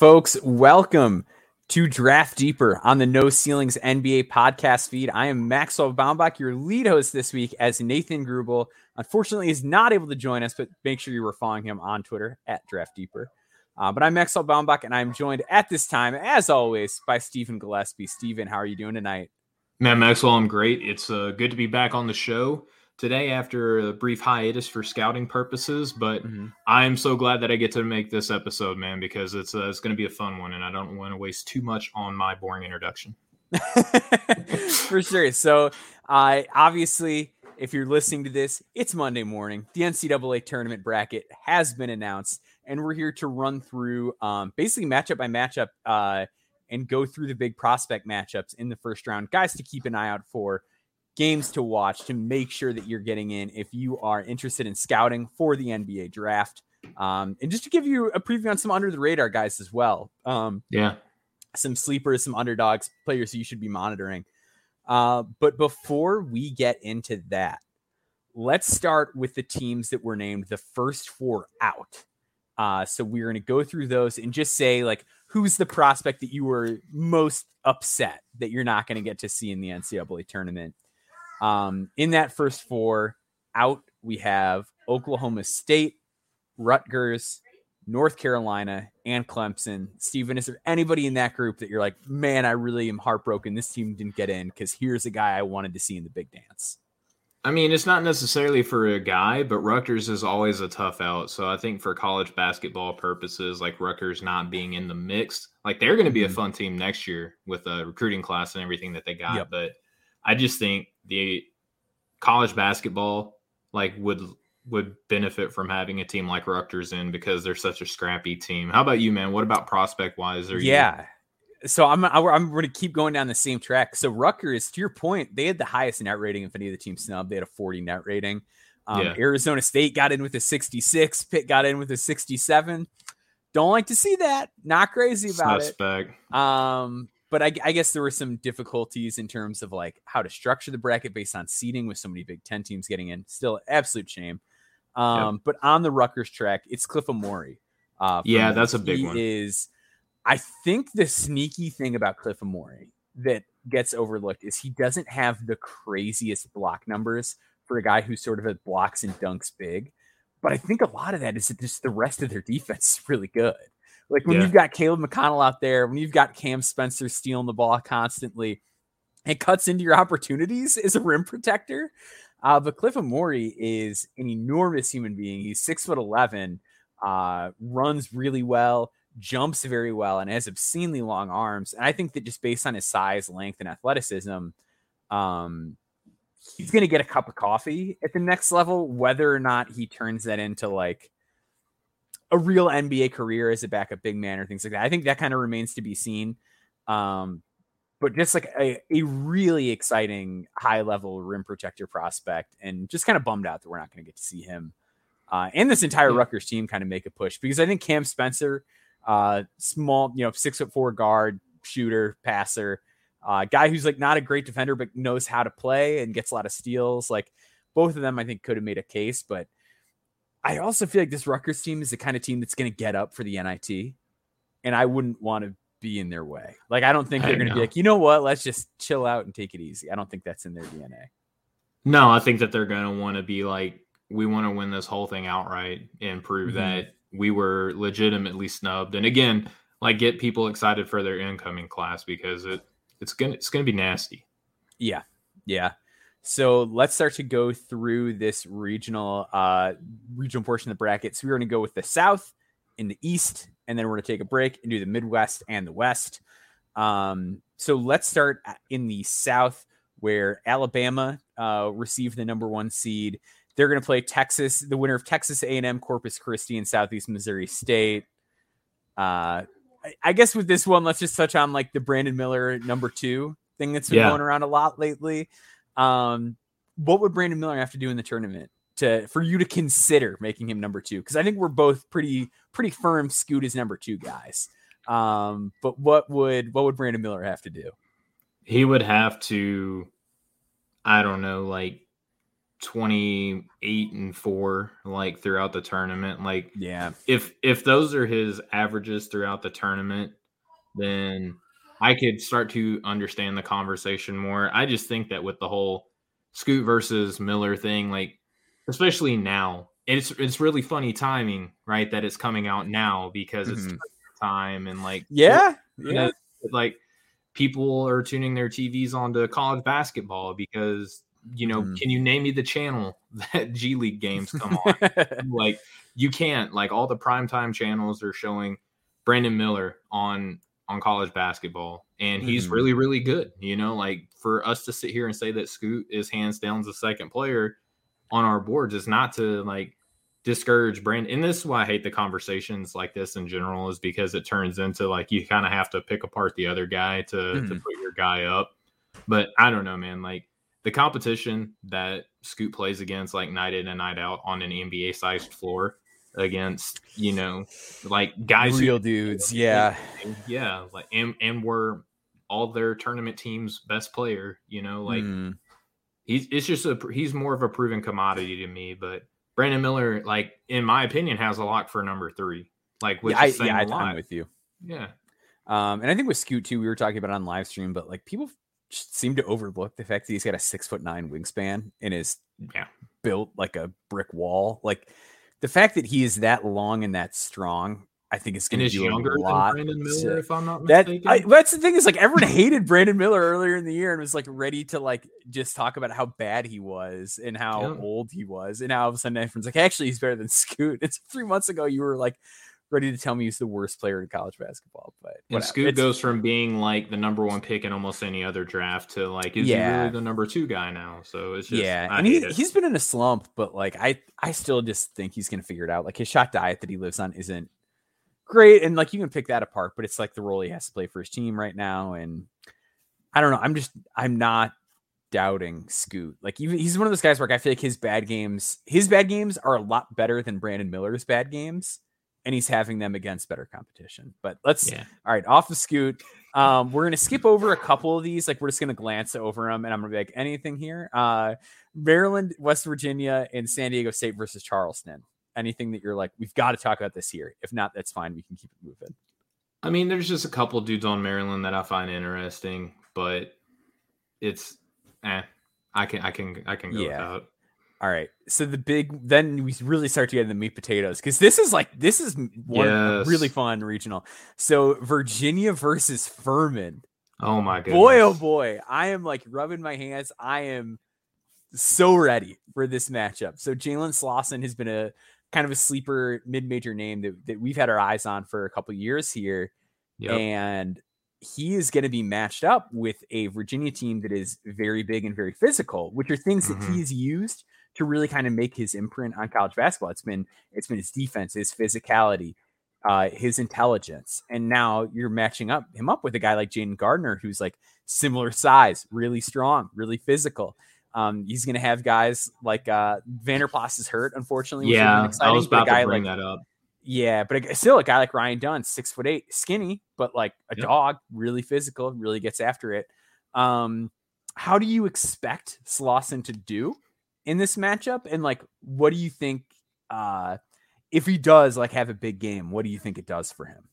folks. Welcome to Draft Deeper on the No Ceilings NBA podcast feed. I am Maxwell Baumbach, your lead host this week, as Nathan Grubel unfortunately is not able to join us, but make sure you were following him on Twitter at Draft Deeper. Uh, but I'm Maxwell Baumbach, and I'm joined at this time, as always, by Stephen Gillaspie. Stephen, how are you doing tonight? Man, Maxwell, I'm great. It's uh, good to be back on the show today after a brief hiatus for scouting purposes. But mm-hmm. I'm so glad that I get to make this episode, man, because it's uh, it's going to be a fun one, and I don't want to waste too much on my boring introduction. for sure. So, uh, obviously, if you're listening to this, it's Monday morning. The NCAA tournament bracket has been announced, and we're here to run through um, basically matchup by matchup uh, and go through the big prospect matchups in the first round. Guys to keep an eye out for games to watch to make sure that you're getting in if you are interested in scouting for the NBA draft. Um, and just to give you a preview on some under the radar guys as well. Um, yeah. Some sleepers, some underdogs, players you should be monitoring. Uh, but before we get into that, let's start with the teams that were named the first four out. Uh, so we're going to go through those and just say, like, who's the prospect that you were most upset that you're not going to get to see in the NCAA tournament? Um, in that first four out, we have Oklahoma State, Rutgers, North Carolina, and Clemson. Stephen, is there anybody in that group that you're like, man, I really am heartbroken this team didn't get in because here's a guy I wanted to see in the big dance? I mean, it's not necessarily for a guy, but Rutgers is always a tough out. So I think for college basketball purposes, like Rutgers not being in the mix, like they're going to be a mm-hmm. fun team next year with a recruiting class and everything that they got. Yep. But I just think the college basketball like would would benefit from having a team like Rutgers in because they're such a scrappy team. How about you, man? What about prospect wise? yeah. So I'm I'm going to keep going down the same track. So Rutgers, to your point, they had the highest net rating of any of the teams snubbed. They had a 40 net rating. Um, yeah. Arizona State got in with a 66. Pitt got in with a 67. Don't like to see that. Not crazy about Suspect. it. Um, but I, I, guess there were some difficulties in terms of like how to structure the bracket based on seeding with so many Big Ten teams getting in. Still, absolute shame. Um, yep. But on the Rutgers track, it's Cliff Omoruyi. Uh, yeah, that's a big he one. Is I think the sneaky thing about Cliff Omoruyi that gets overlooked is he doesn't have the craziest block numbers for a guy who sort of blocks and dunks big. But I think a lot of that is that just the rest of their defense is really good. Like when yeah. you've got Caleb McConnell out there, when you've got Cam Spencer stealing the ball constantly, it cuts into your opportunities as a rim protector. Uh, but Cliff Omoruyi is an enormous human being. He's six foot eleven, uh, runs really well, jumps very well, and has obscenely long arms. And I think that just based on his size, length, and athleticism, um, he's going to get a cup of coffee at the next level. Whether or not he turns that into like a real NBA career as a backup big man or things like that. I think that kind of remains to be seen. Um, but just like a, a really exciting high level rim protector prospect, and just kind of bummed out that we're not going to get to see him uh, and this entire yeah. Rutgers team kind of make a push because I think Cam Spencer, uh, small, you know, six foot four guard, shooter, passer, uh, guy who's like not a great defender but knows how to play and gets a lot of steals. Like both of them, I think could have made a case, but I also feel like this Rutgers team is the kind of team that's going to get up for the NIT, and I wouldn't want to be in their way. Like I don't think they're going to be like, you know what, let's just chill out and take it easy. I don't think that's in their DNA. No, I think that they're going to want to be like, we want to win this whole thing outright and prove mm-hmm. that we were legitimately snubbed. And again, like get people excited for their incoming class because it it's gonna it's gonna be nasty. Yeah, yeah. So let's start to go through this regional uh regional portion of the bracket. So we're going to go with the South in the East, and then we're going to take a break and do the Midwest and the West. Um, so let's start in the South, where Alabama uh, received the number one seed. They're going to play Texas, the winner of Texas A&M, Corpus Christi, and Southeast Missouri State. Uh, I guess with this one, let's just touch on like the Brandon Miller number two thing that's been yeah. going around a lot lately. Um, what would Brandon Miller have to do in the tournament to for you to consider making him number two? Because I think we're both pretty pretty firm Scoot is number two guys. Um, but what would what would Brandon Miller have to do? He would have to, I don't know, like 28 and 4 like throughout the tournament. Like yeah. If if those are his averages throughout the tournament, then I could start to understand the conversation more. I just think that with the whole Scoot versus Miller thing, like especially now, it's it's really funny timing, right? That it's coming out now because it's mm-hmm. time and like yeah, yeah, like people are tuning their TVs onto college basketball because you know, mm. can you name me the channel that G League games come on? like you can't. Like all the primetime channels are showing Brandon Miller on on college basketball, and he's mm. really really good. You know, like for us to sit here and say that Scoot is hands down the second player on our boards is not to like discourage Brandon. And this is why I hate the conversations like this in general, is because it turns into like you kind of have to pick apart the other guy to mm. to put your guy up. But I don't know, man. Like the competition that Scoot plays against, like night in and night out on an NBA sized floor against, you know, like guys, real dudes. Yeah. Yeah. Like, and, and were all their tournament teams' best player, you know, like mm. he's, it's just a, he's more of a proven commodity to me. But Brandon Miller, like, in my opinion, has a lock for number three. Like, which yeah, I, yeah, I'm with you. Yeah. Um, and I think with Scoot too, we were talking about on live stream, but like people seem to overlook the fact that he's got a six foot nine wingspan and is yeah. built like a brick wall. Like the fact that he is that long and that strong, I think is going to do younger a lot. Brandon Miller, if I'm not mistaken. That, I, that's the thing is like everyone hated Brandon Miller earlier in the year and was like ready to like just talk about how bad he was and how yeah. old he was, and now all of a sudden everyone's like, actually, he's better than Scoot. It's three months ago you were like ready to tell me he's the worst player in college basketball. But and Scoot it's, goes from being like the number one pick in almost any other draft to like is yeah. he really the number two guy now? So it's just yeah, I and he, he's been in a slump, but like I I still just think he's gonna figure it out. Like his shot diet that he lives on isn't great, and like you can pick that apart, but it's like the role he has to play for his team right now, and I don't know. I'm just I'm not doubting Scoot. Like even he's one of those guys where I feel like his bad games, his bad games are a lot better than Brandon Miller's bad games and he's having them against better competition. But let's yeah. all right, off the scoot. Um, we're gonna skip over a couple of these. Like we're just gonna glance over them, and I'm gonna be like, anything here? Uh, Maryland, West Virginia, and San Diego State versus Charleston. Anything that you're like, we've got to talk about this here. If not, that's fine. We can keep it moving. I mean, there's just a couple dudes on Maryland that I find interesting, but it's eh. I can I can I can go yeah. without. All right. So the big then we really start to get into the meat potatoes because this is like this is one yes. really fun regional. So Virginia versus Furman. Oh my god. Boy, oh boy. I am like rubbing my hands. I am so ready for this matchup. So Jalen Slawson has been a kind of a sleeper mid-major name that, that we've had our eyes on for a couple years here. Yep. And he is going to be matched up with a Virginia team that is very big and very physical, which are things mm-hmm. that he's used to really kind of make his imprint on college basketball. It's been it's been his defense, his physicality, uh, his intelligence, and now you're matching up him up with a guy like Jayden Gardner, who's like similar size, really strong, really physical. Um, he's going to have guys like uh, Vanderplas is hurt, unfortunately. Yeah, I was about to bring like, that up. Yeah, but still, a guy like Ryan Dunn, six foot eight, skinny, but like a yep. dog, really physical, really gets after it. Um, how do you expect Slawson to do? In this matchup? And like, what do you think? Uh, if he does like have a big game, what do you think it does for him?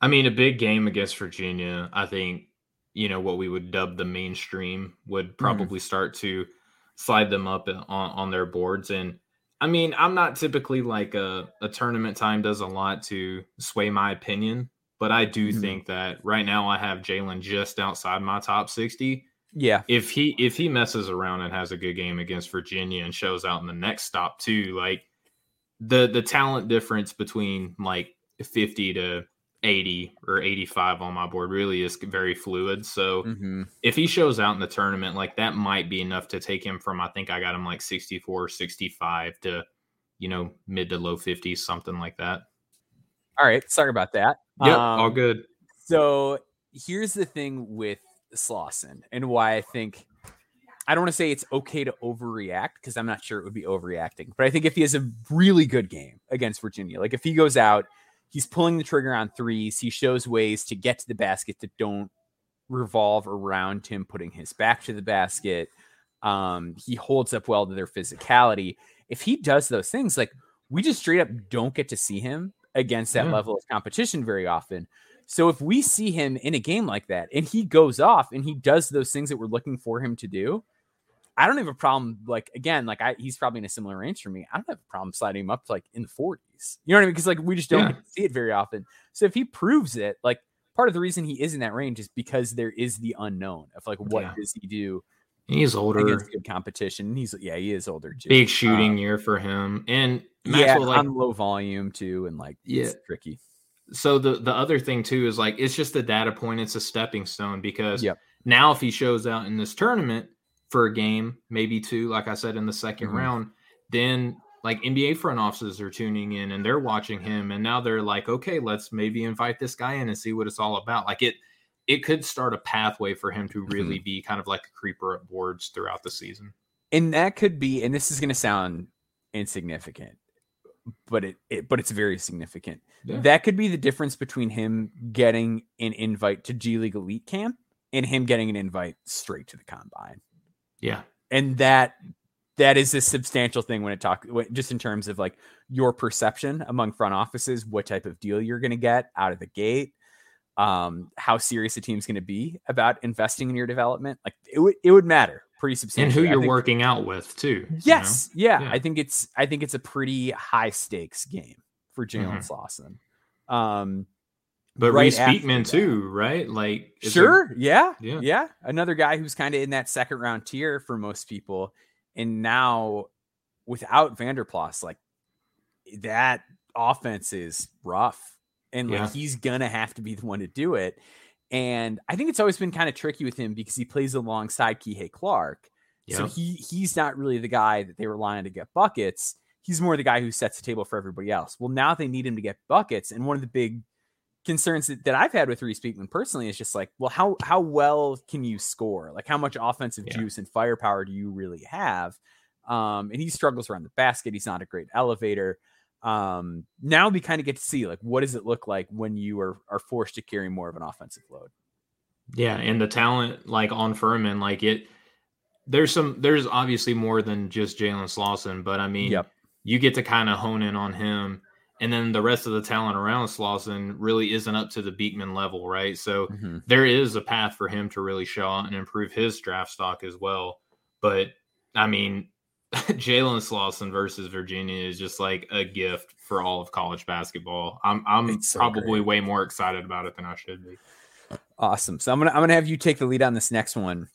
I mean, a big game against Virginia, I think, you know, what we would dub the mainstream would mm-hmm. probably mm. start to slide them up on, on their boards. And I mean, I'm not typically like a, a tournament time does a lot to sway my opinion, but I do mm. think that right now I have Jalen just outside my top 60. Yeah. If he if he messes around and has a good game against Virginia and shows out in the next stop too, like the the talent difference between like 50 to 80 or 85 on my board really is very fluid. So mm-hmm. if he shows out in the tournament, like that might be enough to take him from I think I got him like 64, 65 to you know mid to low 50s, something like that. All right, sorry about that. Yeah, um, all good. So here's the thing with Slawson and why I think I don't want to say it's okay to overreact because I'm not sure it would be overreacting, but I think if he has a really good game against Virginia, like if he goes out, he's pulling the trigger on threes, he shows ways to get to the basket that don't revolve around him putting his back to the basket. Um, he holds up well to their physicality. If he does those things, like we just straight up don't get to see him against that yeah. level of competition very often. So if we see him in a game like that and he goes off and he does those things that we're looking for him to do, I don't have a problem. Like again, like I, he's probably in a similar range for me. I don't have a problem sliding him up to like in the 40s. You know what I mean? Because like we just don't yeah. see it very often. So if he proves it, like part of the reason he is in that range is because there is the unknown of like what yeah. does he do. He's older. Against good competition. He's yeah, he is older too. Big shooting um, year for him, and Maxwell, yeah, like, on low volume too, and like yeah, tricky. So the the other thing too is like it's just a data point. It's a stepping stone because yep. now if he shows out in this tournament for a game, maybe two, like I said in the 2nd mm-hmm. round, then like NBA front offices are tuning in and they're watching him, and now they're like, okay, let's maybe invite this guy in and see what it's all about. Like it, it could start a pathway for him to really mm-hmm. be kind of like a creeper at boards throughout the season. And that could be, and this is going to sound insignificant, but it, it but it's very significant. Yeah. That could be the difference between him getting an invite to G League Elite Camp and him getting an invite straight to the combine. Yeah. And that that is a substantial thing when it talk just in terms of like your perception among front offices, what type of deal you're going to get out of the gate, um, how serious a team's going to be about investing in your development. Like it would it would matter pretty substantial. And who you're working out with too. Yes, you know? yeah, yeah, I think it's I think it's a pretty high stakes game for Jalen mm-hmm. Slawson. Um, but right Reece Beekman too, right? Like sure, yeah, yeah, yeah. Another guy who's kind of in that second round tier for most people, and now without Vanderplas, like that offense is rough, and like yeah. he's gonna have to be the one to do it. And I think it's always been kind of tricky with him because he plays alongside Kihei Clark. Yeah. So he he's not really the guy that they rely on to get buckets. He's more the guy who sets the table for everybody else. Well, now they need him to get buckets. And one of the big concerns that, that I've had with Reece Beekman personally is just like, well, how how well can you score? Like how much offensive yeah. juice and firepower do you really have? Um, and he struggles around the basket. He's not a great elevator um, now we kind of get to see like what does it look like when you are are forced to carry more of an offensive load. Yeah, and the talent like on Furman, like it there's some there's obviously more than just Jalen Slawson, but I mean yep. you get to kind of hone in on him. And then the rest of the talent around Slawson really isn't up to the Beekman level, right? So mm-hmm. there is a path for him to really show out and improve his draft stock as well. But I mean, Jalen Slawson versus Virginia is just like a gift for all of college basketball. I'm I'm so probably great. way more excited about it than I should be. Awesome. So I'm gonna I'm gonna have you take the lead on this next one.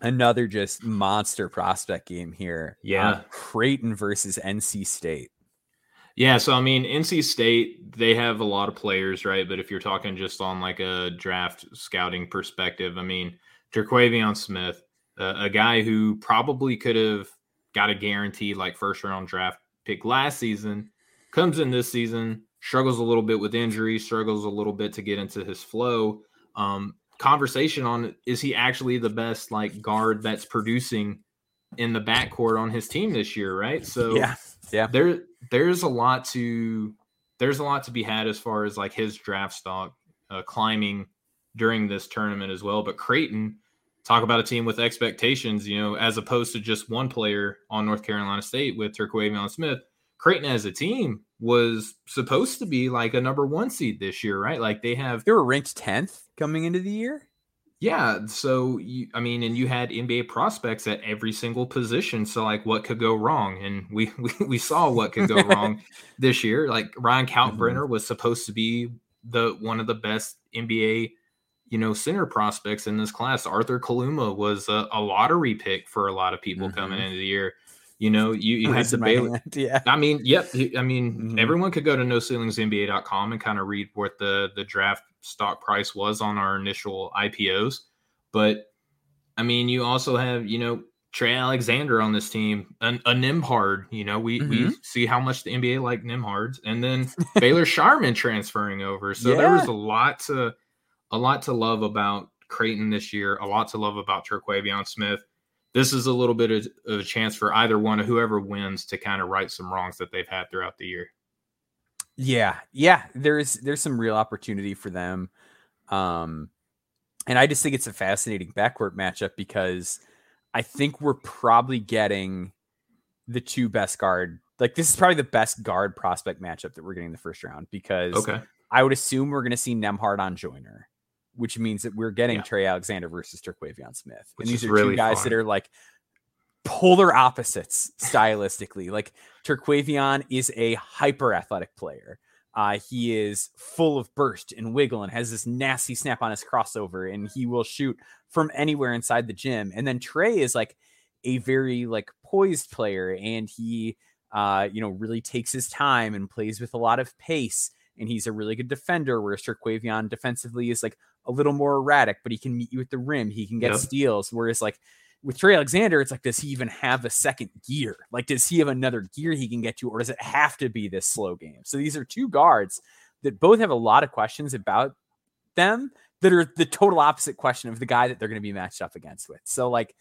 Another just monster prospect game here. Yeah. Uh, Creighton versus NC State. Yeah, so I mean, NC State they have a lot of players, right? But if you're talking just on like a draft scouting perspective, I mean, Terquavion Smith, uh, a guy who probably could have got a guaranteed like first round draft pick last season, comes in this season, struggles a little bit with injury, struggles a little bit to get into his flow. Um, conversation on is he actually the best like guard that's producing in the backcourt on his team this year, right? So yeah, yeah, there there's a lot to there's a lot to be had as far as like his draft stock uh, climbing during this tournament as well. But Creighton, talk about a team with expectations, you know, as opposed to just one player on North Carolina State with Terquavion Smith. Creighton as a team was supposed to be like a number one seed this year, right? Like they have they were ranked 10th coming into the year. Yeah. So you I mean, and you had NBA prospects at every single position. So like what could go wrong? And we we, we saw what could go wrong this year. Like Ryan Kalkbrenner mm-hmm. was supposed to be the one of the best NBA you know, center prospects in this class. Arthur Kaluma was a, a lottery pick for a lot of people mm-hmm. coming into the year. You know, you, you had the Baylor. Yeah. I mean, yep. I mean, mm-hmm. everyone could go to noceilingsnba.com and kind of read what the, the draft stock price was on our initial IPOs. But I mean, you also have, you know, Trey Alexander on this team, a, a Nembhard. You know, we, mm-hmm. we see how much the NBA like Nembhards, and then Baylor Scheierman transferring over. So yeah. there was a lot to a lot to love about Creighton this year, a lot to love about Terquavion Smith. This is a little bit of, of a chance for either one of whoever wins to kind of right some wrongs that they've had throughout the year. Yeah, yeah, there's there's some real opportunity for them. Um and I just think it's a fascinating backcourt matchup because I think we're probably getting the two best guard. Like this is probably the best guard prospect matchup that we're getting in the first round because Okay. I would assume we're going to see Nembhard on Joiner, which means that we're getting Yeah. Trey Alexander versus Terquavion Smith. Which and these are really two guys fun. that are like polar opposites stylistically. Like Terquavion is a hyper athletic player. Uh, he is full of burst and wiggle and has this nasty snap on his crossover, and he will shoot from anywhere inside the gym. And then Trey is like a very like poised player, and he uh, you know really takes his time and plays with a lot of pace. And he's a really good defender, whereas Terquavion defensively is like a little more erratic, but he can meet you at the rim. He can get Yep. steals. Whereas like with Trey Alexander, it's like, does he even have a second gear? Like, does he have another gear he can get to, or does it have to be this slow game? So these are two guards that both have a lot of questions about them that are the total opposite question of the guy that they're going to be matched up against with. So like,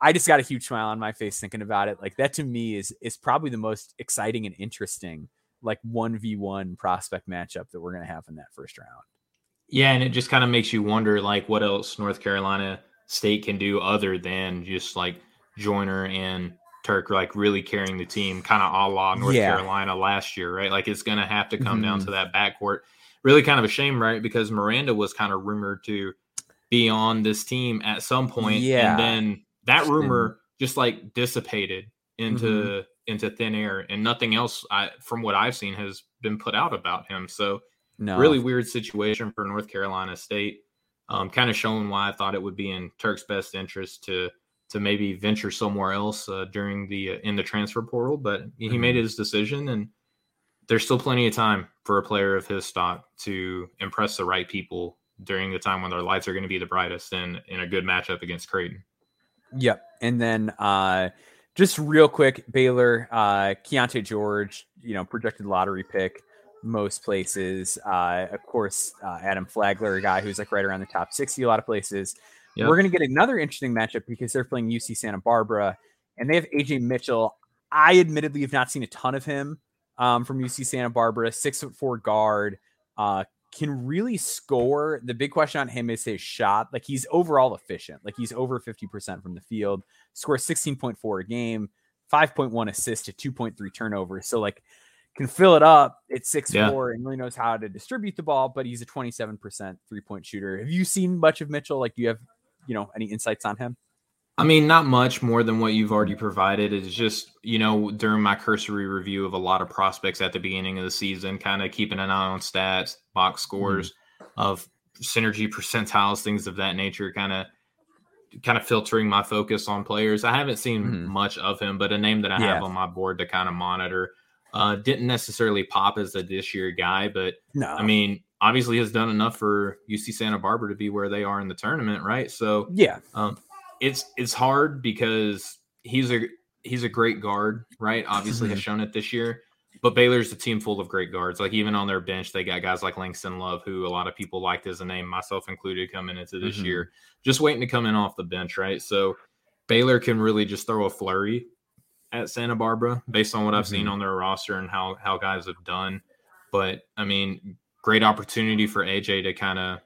I just got a huge smile on my face thinking about it. Like that to me is is probably the most exciting and interesting like one v one prospect matchup that we're going to have in that first round. Yeah, and it just kind of makes you wonder like what else North Carolina State can do other than just like Joiner and Turk like really carrying the team, kind of a la North Yeah. Carolina last year, right? Like it's gonna have to come down Mhm. to that backcourt. Really kind of a shame, right? Because Miranda was kind of rumored to be on this team at some point, Yeah. and then that rumor just like dissipated into into thin air, and nothing else I from what I've seen has been put out about him. So No, really weird situation for North Carolina State. Um, kind of showing why I thought it would be in Turk's best interest to to maybe venture somewhere else uh, during the uh, in the transfer portal, but he made Mhm. his decision, and there's still plenty of time for a player of his stock to impress the right people during the time when their lights are going to be the brightest and in a good matchup against Creighton. Yep. And then uh just real quick, Baylor, uh Keyonte George, you know, projected lottery pick most places. Uh of course, uh, Adam Flagler, a guy who's like right around the top 60 a lot of places. Yep. We're gonna get another interesting matchup because they're playing UC Santa Barbara and they have AJ Mitchell. I admittedly have not seen a ton of him um, from UC Santa Barbara, six foot four guard, uh, can really score. The big question on him is his shot. Like he's overall efficient. Like he's over 50% from the field, scores 16.4 a game, 5.1 assists to 2.3 turnovers. So like can fill it up at six Yeah. four and really knows how to distribute the ball, but he's a 27% three point shooter. Have you seen much of Mitchell? Like do you have, you know, any insights on him? I mean, not much more than what you've already provided. It's just, you know, during my cursory review of a lot of prospects at the beginning of the season, kind of keeping an eye on stats, box scores of synergy percentiles, things of that nature, kind of kind of filtering my focus on players. I haven't seen Mhm. much of him, but a name that I have on my board to kind of monitor uh, didn't necessarily pop as a this year guy, but No. I mean, obviously has done enough for UC Santa Barbara to be where they are in the tournament, right? So yeah. um, it's it's hard because he's a he's a great guard, right? Obviously has shown it this year. But Baylor's a team full of great guards. Like even on their bench, they got guys like Langston Love, who a lot of people liked as a name, myself included, coming into this Mhm. year, just waiting to come in off the bench, right? So Baylor can really just throw a flurry at Santa Barbara based on what I've seen Mhm. on their roster and how how guys have done. But I mean, great opportunity for AJ to kind of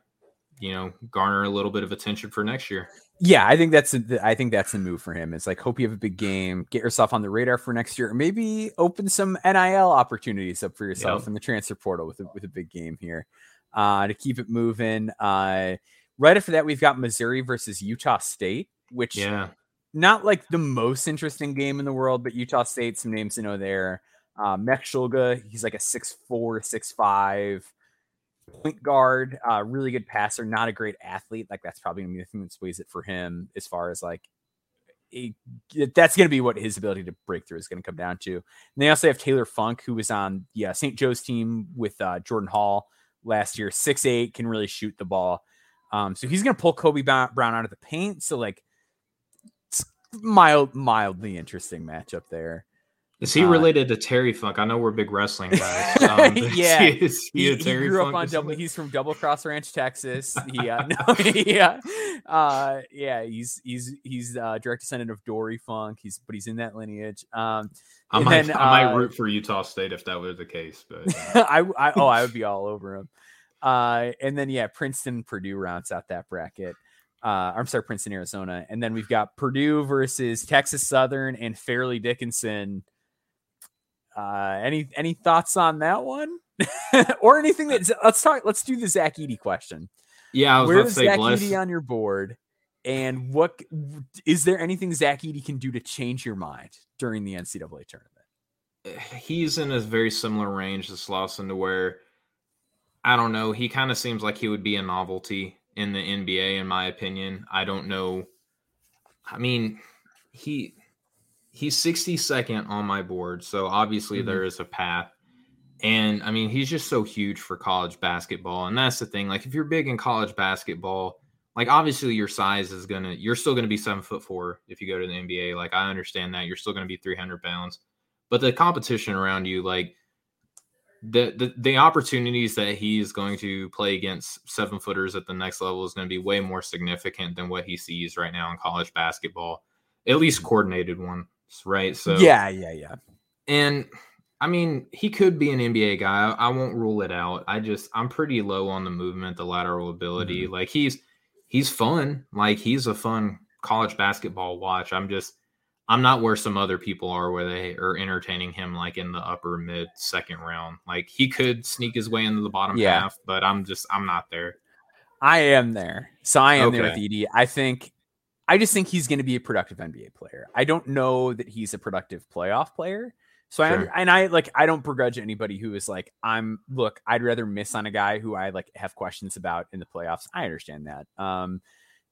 you know garner a little bit of attention for next year. Yeah, I think that's the, I think that's the move for him. It's like hope you have a big game, get yourself on the radar for next year, maybe open some NIL opportunities up for yourself Yep. in the transfer portal with a, with a big game here uh, to keep it moving. Uh, right after that, we've got Missouri versus Utah State, which Yeah. Not like the most interesting game in the world, but Utah State, some names to know there. Uh, Max Shulga, he's like a 6'4, 6'5 point guard, uh, really good passer, not a great athlete. Like that's probably gonna be the thing that sways it for him as far as like that's gonna be what his ability to break through is gonna come down to. And they also have Taylor Funk, who was on yeah St. Joe's team with uh, Jordan Hall last year, six eight, can really shoot the ball. Um, so he's gonna pull Kobe Brown out of the paint. So like mild, mildly interesting matchup there. Is he Uh, related to Terry Funk? I know we're big wrestling guys. Um, but is Yeah. he- is he He, a he Terry grew Funk up on double. He's from Double Cross Ranch, Texas. He, uh, no, yeah, uh, yeah. He's he's he's uh, direct descendant of Dory Funk. He's but he's in that lineage. Um, I might, then, I might uh, root for Utah State if that was the case, but uh, I, I oh I would be all over him. Uh, and then yeah, Princeton Purdue rounds out that bracket. Uh, I'm sorry, Princeton, Arizona, and then we've got Purdue versus Texas Southern and Fairleigh Dickinson. Uh, any any thoughts on that one, or anything that? Let's talk. Let's do the Zach Edey question. Yeah, I was Where's say, Zach bless- Edey on your board? And what is there anything Zach Edey can do to change your mind during the NCAA tournament? he's in a very similar range to Slawson to where I don't know. He kind of seems like he would be a novelty in the NBA, in my opinion. I don't know. I mean, he he's 62nd on my board, so obviously Mhm. there is a path. And I mean, he's just so huge for college basketball, and that's the thing. Like, if you're big in college basketball, like obviously your size is gonna, you're still gonna be seven foot four if you go to the NBA. Like, I understand that you're still gonna be 300 pounds but the competition around you like the, the the opportunities that he's going to play against seven footers at the next level is going to be way more significant than what he sees right now in college basketball at least mm-hmm. coordinated ones right? So yeah, yeah, yeah. and i mean he could be an nba guy i, I won't rule it out i just i'm pretty low on the movement the lateral ability mm-hmm. like he's he's fun like he's a fun college basketball watch i'm just I'm not where some other people are where they are entertaining him like in the upper mid second round. Like he could sneak his way into the bottom Yeah. half, but I'm just I'm not there. I am there. So I am there with Okay. Edey. I think I just think he's going to be a productive NBA player. I don't know that he's a productive playoff player. So I Sure. and I like I don't begrudge anybody who is like I'm look, I'd rather miss on a guy who I like have questions about in the playoffs. I understand that. Um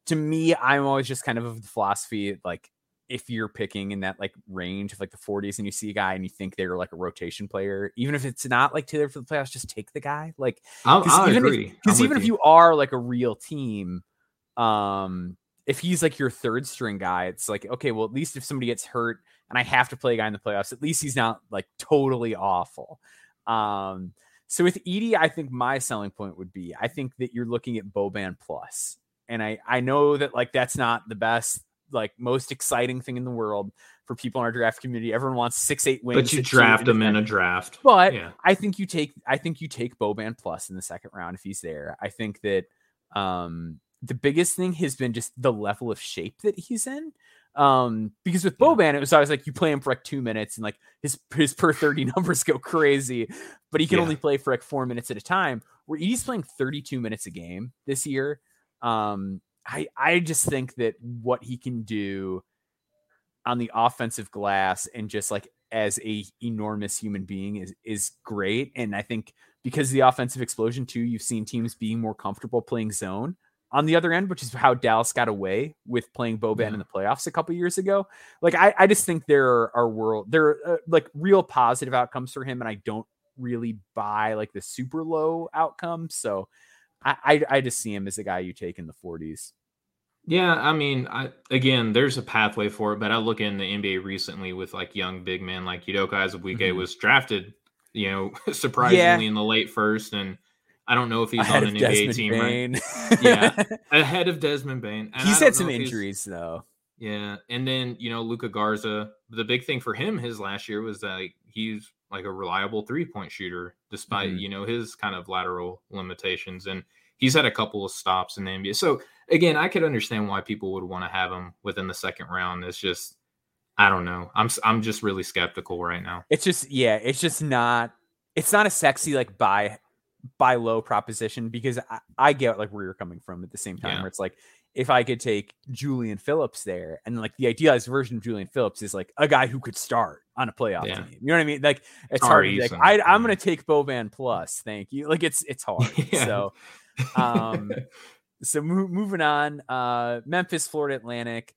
to me, I'm always just kind of of the philosophy like if you're picking in that like range of like the 40s and you see a guy and you think they're like a rotation player, even if it's not like tailored for the playoffs, just take the guy. Like I'll, 'Cause I'll even if- agree. because even with if you are like a real team, um, if he's like your third string guy, it's like okay, well at least if somebody gets hurt and I have to play a guy in the playoffs, at least he's not like totally awful. Um, so with Edey, I think my selling point would be I think that you're looking at Boban plus, and I I know that like that's not the best like most exciting thing in the world for people in our draft community. Everyone wants six eight wins, but you draft him in a draft. But yeah. I think you take I think you take Boban plus in the second round if he's there. I think that um the biggest thing has been just the level of shape that he's in. Um because with. Boban it was always like you play him for like 2 minutes and like his his per 30 numbers go crazy, but he can Yeah. only play for like 4 minutes at a time. Where he's playing 32 minutes a game this year. Um I I just think that what he can do on the offensive glass and just like as a enormous human being is is great. And i think because of the offensive explosion too you've seen teams being more comfortable playing zone on the other end which is how dallas got away with playing boban Yeah. in the playoffs a couple years ago. Like i, I just think there are, are world there are uh, like real positive outcomes for him and i don't really buy like the super low outcome. So I, I i just see him as a guy you take in the 40s Yeah, I mean, I again, there's a pathway for it, but I look in the NBA recently with like young big men like Udoka Azubuike Mhm. was drafted, you know, surprisingly in the late first, and I don't know if he's ahead on an NBA Desmond team right Yeah. ahead of Desmond Bane. And he's had some know if he's- injuries though. Yeah, and then you know Luka Garza. The big thing for him his last year was that like, he's like a reliable three point shooter, despite Mhm. you know his kind of lateral limitations, and he's had a couple of stops in the NBA. So again, I could understand why people would want to have him within the second round. It's just I don't know. I'm I'm just really skeptical right now. It's just yeah, it's just not it's not a sexy like buy buy low proposition because I, I get like where you're coming from at the same time Yeah. where it's like if I could take Julian Phillips there and like the idealized version of Julian Phillips is like a guy who could start on a playoff Yeah. team. You know what I mean? Like it's Sorry, hard to like I, I'm gonna take Boban plus. Thank you. Like it's it's hard. Yeah. So um so mo- moving on, uh Memphis, Florida Atlantic,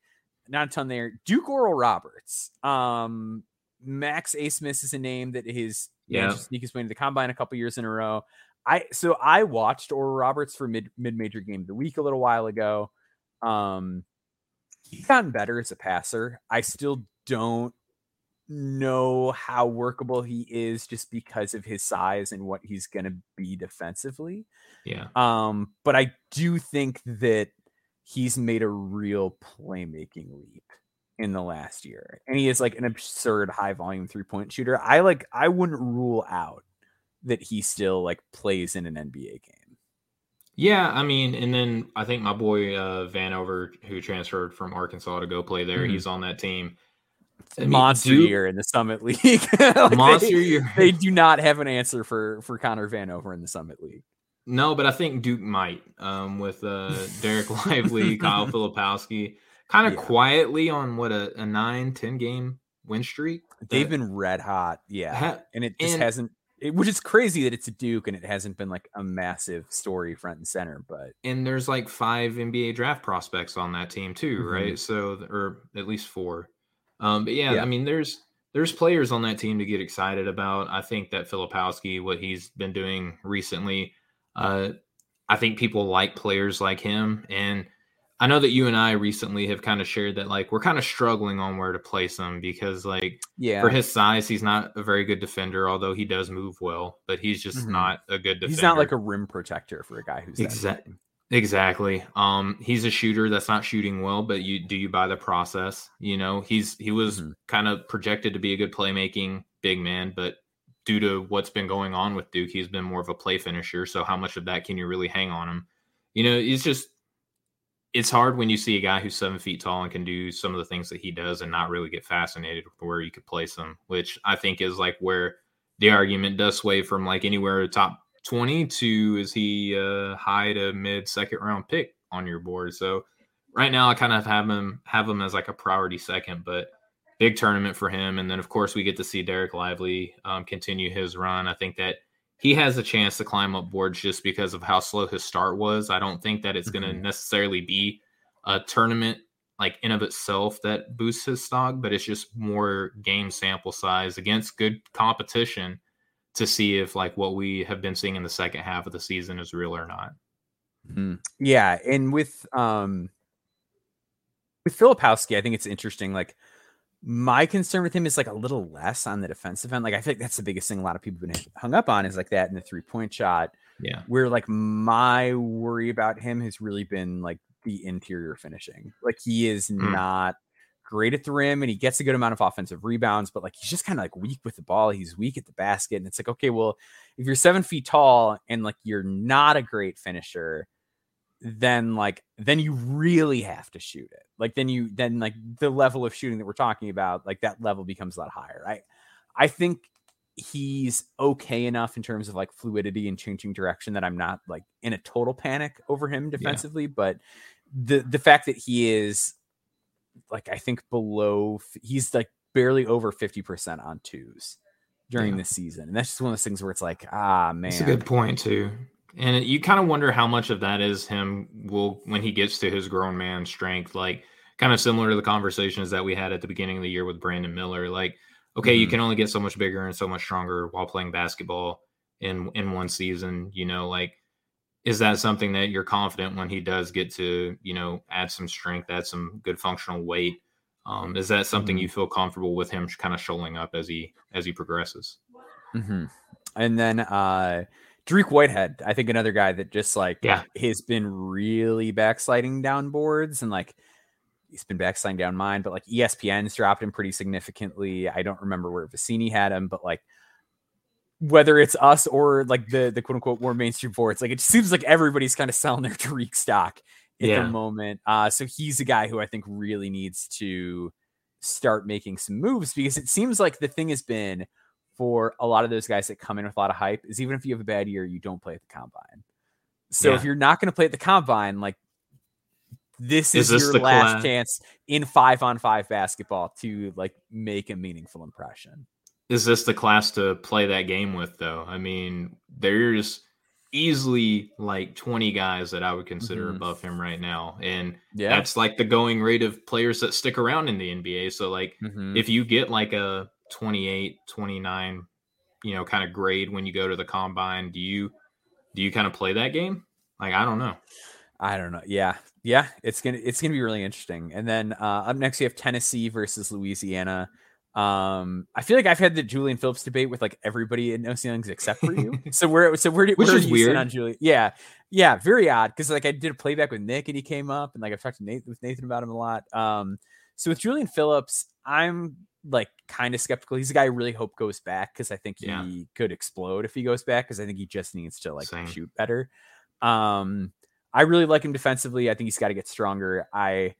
not a ton there. Duke Oral Roberts. Um Max Abmas is a name that his Yeah. yeah sneak his way into the combine a couple years in a row. I so I watched Oral Roberts for mid mid major game of the week a little while ago. Um he's gotten better as a passer. I still don't know how workable he is just because of his size and what he's going to be defensively. yeah, Um, but I do think that he's made a real playmaking leap in the last year. And he is like an absurd high volume three point shooter. I like I wouldn't rule out that he still like plays in an NBA game. Yeah, I mean, and then I think my boy uh, Vanover, who transferred from Arkansas to go play there, mm-hmm. he's on that team. I mean, monster Duke, year in the Summit League. like monster they, year. They do not have an answer for for Connor Vanover in the Summit League. No, but I think Duke might um, with uh, Dereck Lively, Kyle Filipowski, kind of yeah. quietly on what a, a nine, 10 game win streak. They've been red hot. Yeah. Ha- and it just and, hasn't it, which is crazy that it's a Duke and it hasn't been like a massive story front and center. But and there's like five NBA draft prospects on that team too, mm-hmm. right? So or at least four. Um, but yeah, yeah, I mean, there's there's players on that team to get excited about. I think that Filipowski, what he's been doing recently, uh, I think people like players like him, and I know that you and I recently have kind of shared that like we're kind of struggling on where to place him because like yeah for his size he's not a very good defender although he does move well but he's just mm-hmm. not a good defender. He's not like a rim protector for a guy who's exactly exactly. Um he's a shooter that's not shooting well but you do you buy the process, you know? He's he was mm-hmm. kind of projected to be a good playmaking big man but due to what's been going on with Duke he's been more of a play finisher so how much of that can you really hang on him? You know, it's just it's hard when you see a guy who's seven feet tall and can do some of the things that he does and not really get fascinated with where you could place him, which I think is like where the argument does sway from like anywhere top 20 to is he a high to mid second round pick on your board. So right now I kind of have him have him as like a priority second, but big tournament for him. And then of course we get to see Dereck Lively um, continue his run. I think that he has a chance to climb up boards just because of how slow his start was. I don't think that it's mm-hmm. going to necessarily be a tournament like in of itself that boosts his stock, but it's just more game sample size against good competition to see if like what we have been seeing in the second half of the season is real or not. Mm-hmm. Yeah, and with um with Filipowski, I think it's interesting. Like my concern with him is like a little less on the defensive end. Like I think that's the biggest thing a lot of people have been hung up on is like that in the three point shot. Yeah. Where like my worry about him has really been like the interior finishing. Like he is mm. not great at the rim and he gets a good amount of offensive rebounds, but like he's just kind of like weak with the ball. He's weak at the basket. And it's like, okay, well, if you're seven feet tall and like you're not a great finisher, then like then you really have to shoot it. Like then you then like the level of shooting that we're talking about, like that level becomes a lot higher. I I think he's okay enough in terms of like fluidity and changing direction that I'm not like in a total panic over him defensively, yeah. but the the fact that he is like I think below he's like barely over 50% on twos during yeah. this season. And that's just one of those things where it's like, ah man. That's a good point too. And you kind of wonder how much of that is him will when he gets to his grown man strength, like kind of similar to the conversations that we had at the beginning of the year with Brandon Miller. Like, okay, mm-hmm. you can only get so much bigger and so much stronger while playing basketball in in one season. You know, like is that something that you're confident when he does get to, you know, add some strength, add some good functional weight? Um, is that something mm-hmm. you feel comfortable with him kind of showing up as he as he progresses? Mm-hmm. And then uh Dariq Whitehead, I think another guy that just like yeah has been really backsliding down boards and like he's been backsliding down mine, but like ESPN's dropped him pretty significantly. I don't remember where Vecenie had him, but like whether it's us or like the the quote unquote more mainstream boards, like it seems like everybody's kind of selling their Dariq stock at yeah. the moment. Uh, so he's a guy who I think really needs to start making some moves because it seems like the thing has been for a lot of those guys that come in with a lot of hype is even if you have a bad year, you don't play at the combine. So yeah. if you're not going to play at the combine, like this is, is this your last class? chance in five on five basketball to like make a meaningful impression. Is this the class to play that game with though? I mean, there's easily like 20 guys that I would consider mm-hmm. above him right now. And yeah. that's like the going rate of players that stick around in the NBA. So like mm-hmm. if you get like a 28, 29, you know, kind of grade when you go to the combine, do you do you kind of play that game? Like I don't know. I don't know. Yeah. Yeah, it's going to it's going to be really interesting. And then uh up next you have Tennessee versus Louisiana. Um, I feel like I've had the Julian Phillips debate with like everybody in OC Young's except for you. so where so where, Which where is weird on Julian? Yeah, yeah, very odd because like I did a playback with Nick and he came up and like I've talked to Nathan with Nathan about him a lot. Um, so with Julian Phillips, I'm like kind of skeptical. He's a guy I really hope goes back because I think he yeah. could explode if he goes back because I think he just needs to like Same. shoot better. Um, I really like him defensively. I think he's got to get stronger. I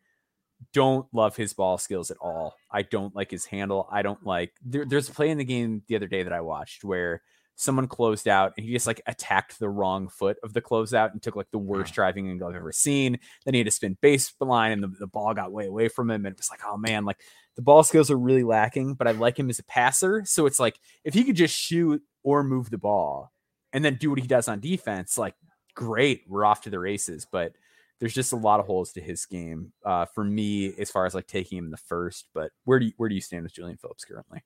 don't love his ball skills at all. I don't like his handle. I don't like there, there's a play in the game the other day that I watched where someone closed out and he just like attacked the wrong foot of the closeout and took like the worst driving angle I've ever seen. Then he had to spin baseline and the, the ball got way away from him. And it was like, oh man, like the ball skills are really lacking, but I like him as a passer. So it's like if he could just shoot or move the ball and then do what he does on defense, like great, we're off to the races. But there's just a lot of holes to his game uh, for me as far as like taking him in the first. But where do you, where do you stand with Julian Phillips currently?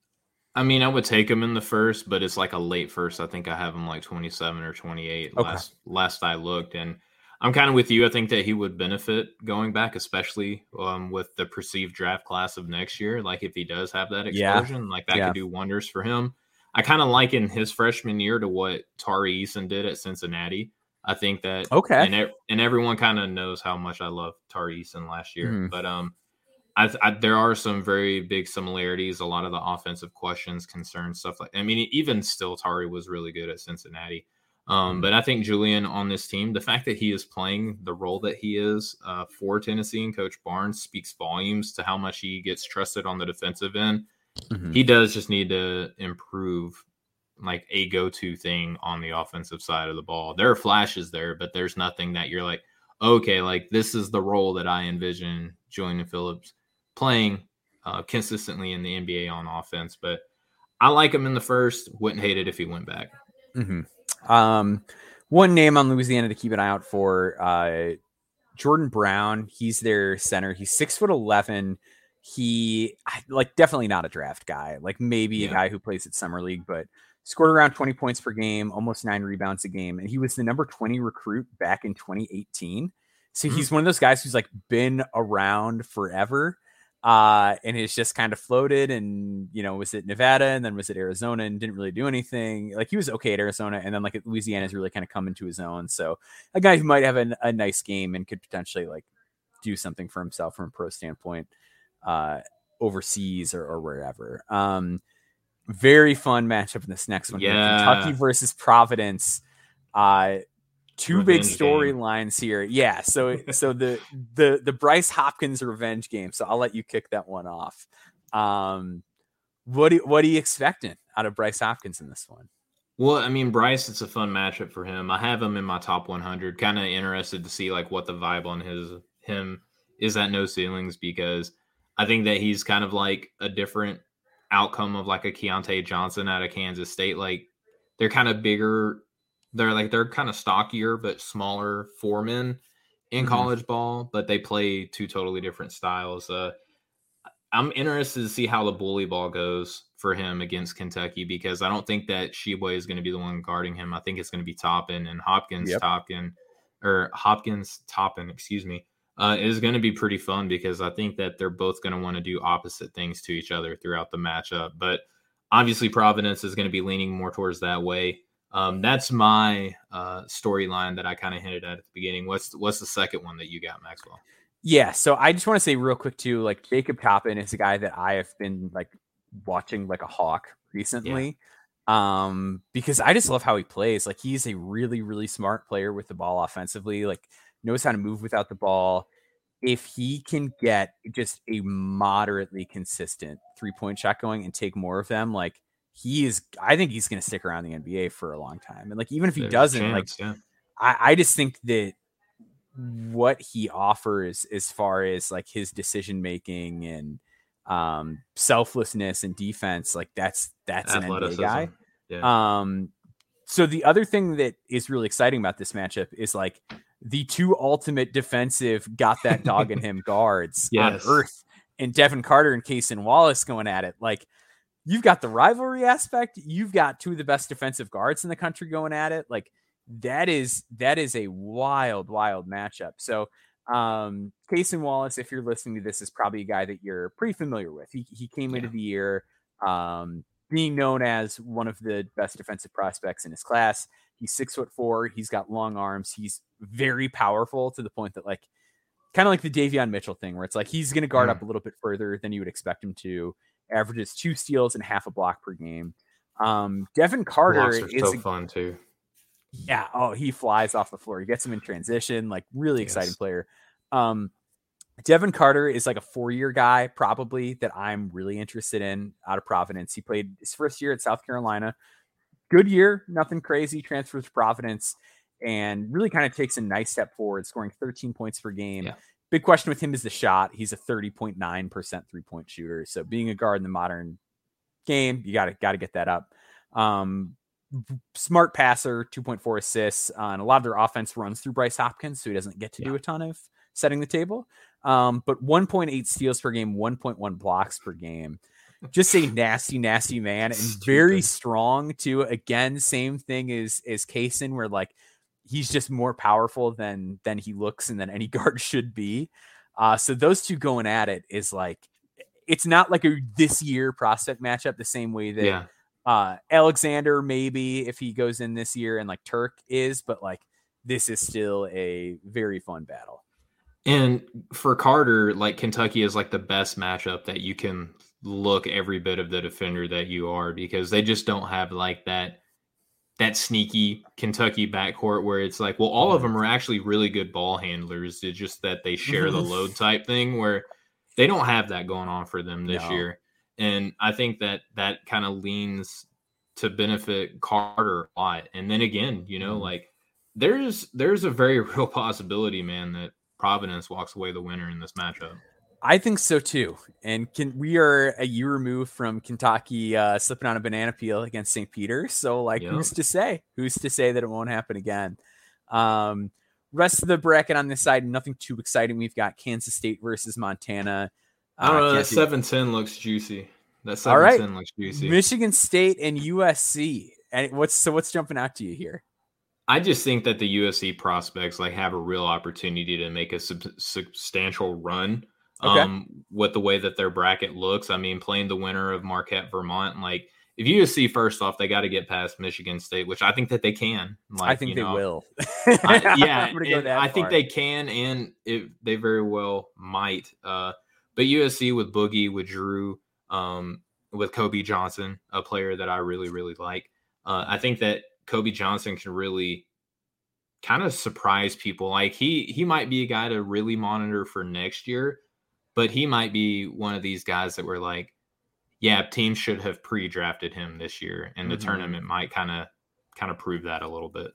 I mean, I would take him in the first, but it's like a late first. I think I have him like 27 or 28 okay. last last I looked, and I'm kind of with you. I think that he would benefit going back, especially um, with the perceived draft class of next year. Like if he does have that explosion, yeah. like that yeah. could do wonders for him. I kind of liken his freshman year to what Tari Eason did at Cincinnati. I think that okay, and, and everyone kind of knows how much I love Tari Eason last year, mm-hmm. but um, I, I, there are some very big similarities. A lot of the offensive questions, concerns, stuff like. I mean, even still, Tari was really good at Cincinnati. Um, mm-hmm. but I think Julian on this team, the fact that he is playing the role that he is uh, for Tennessee and Coach Barnes speaks volumes to how much he gets trusted on the defensive end. Mm-hmm. He does just need to improve like a go-to thing on the offensive side of the ball. There are flashes there, but there's nothing that you're like, okay, like this is the role that I envision Julian Phillips playing uh, consistently in the NBA on offense. But I like him in the first. Wouldn't hate it if he went back. Mm-hmm. Um, one name on Louisiana to keep an eye out for: uh, Jordan Brown. He's their center. He's six foot eleven. He like definitely not a draft guy. Like maybe yeah. a guy who plays at summer league, but scored around 20 points per game, almost nine rebounds a game, and he was the number 20 recruit back in 2018. So mm-hmm. he's one of those guys who's like been around forever uh, and he's just kind of floated and you know was it Nevada and then was it Arizona and didn't really do anything. Like he was okay at Arizona and then like Louisiana's really kind of come into his own. So a guy who might have a, a nice game and could potentially like do something for himself from a pro standpoint uh, overseas or, or wherever. Um, very fun matchup in this next one. Yeah. Kentucky versus Providence. Uh, two big storylines here. Yeah, so so the the the Bryce Hopkins revenge game. So I'll let you kick that one off. Um, what do, what are you expecting out of Bryce Hopkins in this one? Well, I mean, Bryce, it's a fun matchup for him. I have him in my top 100. Kind of interested to see like what the vibe on his him is at no ceilings because I think that he's kind of like a different outcome of like a Keyontae Johnson out of Kansas State. Like they're kind of bigger they're like they're kind of stockier but smaller foremen in mm-hmm. college ball, but they play two totally different styles. Uh, I'm interested to see how the bully ball goes for him against Kentucky because I don't think that Tshiebwe is going to be the one guarding him. I think it's going to be Toppin and Hopkins yep. Toppin or Hopkins Toppin, excuse me, uh, is going to be pretty fun because I think that they're both going to want to do opposite things to each other throughout the matchup. But obviously, Providence is going to be leaning more towards that way. Um, that's my uh, storyline that I kind of hinted at at the beginning. What's what's the second one that you got, Maxwell? Yeah, so I just want to say real quick too, like Jacob Toppin is a guy that I have been like watching like a hawk recently. Yeah. Um, because I just love how he plays. Like he's a really, really smart player with the ball offensively, like knows how to move without the ball. If he can get just a moderately consistent three point shot going and take more of them, like he is I think he's going to stick around the NBA for a long time. And like even if he There's doesn't, chance, like yeah. I, I just think that what he offers as far as like his decision making and um selflessness and defense, like that's that's an NBA guy. Yeah. Um so the other thing that is really exciting about this matchup is like the two ultimate defensive got that dog in him guards yes. on earth and Devin Carter and Cason Wallace going at it. Like you've got the rivalry aspect. You've got two of the best defensive guards in the country going at it. Like that is that is a wild, wild matchup. So um Cason Wallace, if you're listening to this, is probably a guy that you're pretty familiar with. He he came yeah. into the year um being known as one of the best defensive prospects in his class. He's six foot four. He's got long arms. He's very powerful to the point that like kind of like the Davion Mitchell thing, where it's like he's going to guard mm. up a little bit further than you would expect him to averages two steals and half a block per game. Um, Devin Carter is so fun too. Yeah. Oh, he flies off the floor. He gets him in transition. Like really yes. exciting player. Um, Devin Carter is like a four year guy, probably that I'm really interested in out of Providence. He played his first year at South Carolina. Good year, nothing crazy. Transfers to Providence and really kind of takes a nice step forward, scoring 13 points per game. Yeah. Big question with him is the shot. He's a 30.9% three point shooter. So being a guard in the modern game, you got to got to get that up. Um, smart passer, 2.4 assists, uh, and a lot of their offense runs through Bryce Hopkins, so he doesn't get to yeah. do a ton of setting the table. Um, but 1.8 steals per game, 1.1 blocks per game. Just a nasty, nasty man, and Stupid. very strong too. Again, same thing as as Cason, where like he's just more powerful than than he looks and than any guard should be. Uh, so those two going at it is like it's not like a this year prospect matchup the same way that yeah. uh, Alexander maybe if he goes in this year and like Turk is, but like this is still a very fun battle. And for Carter, like Kentucky is like the best matchup that you can look every bit of the defender that you are because they just don't have like that that sneaky Kentucky backcourt where it's like, well, all of them are actually really good ball handlers. It's just that they share the load type thing where they don't have that going on for them this no. year. And I think that that kind of leans to benefit Carter a lot. And then again, you know, mm like there's there's a very real possibility, man, that Providence walks away the winner in this matchup. I think so too. And can we are a year removed from Kentucky uh, slipping on a banana peel against St. Peter. So like, yep. who's to say? Who's to say that it won't happen again? Um, rest of the bracket on this side, nothing too exciting. We've got Kansas State versus Montana. I don't uh, know. That seven ten looks juicy. That seven ten right. looks juicy. Michigan State and USC. And what's so? What's jumping out to you here? I just think that the USC prospects like have a real opportunity to make a sub- substantial run okay. um, with the way that their bracket looks. I mean, playing the winner of Marquette, Vermont, like if USC first off, they got to get past Michigan State, which I think that they can. Like, I think they know, will. I, yeah, I think they can, and it, they very well might. Uh, but USC with Boogie, with Drew, um, with Kobe Johnson, a player that I really, really like. Uh, I think that Kobe Johnson can really kind of surprise people. Like he he might be a guy to really monitor for next year but he might be one of these guys that were like, yeah, teams should have pre-drafted him this year, and the mm-hmm. tournament might kind of kind of prove that a little bit.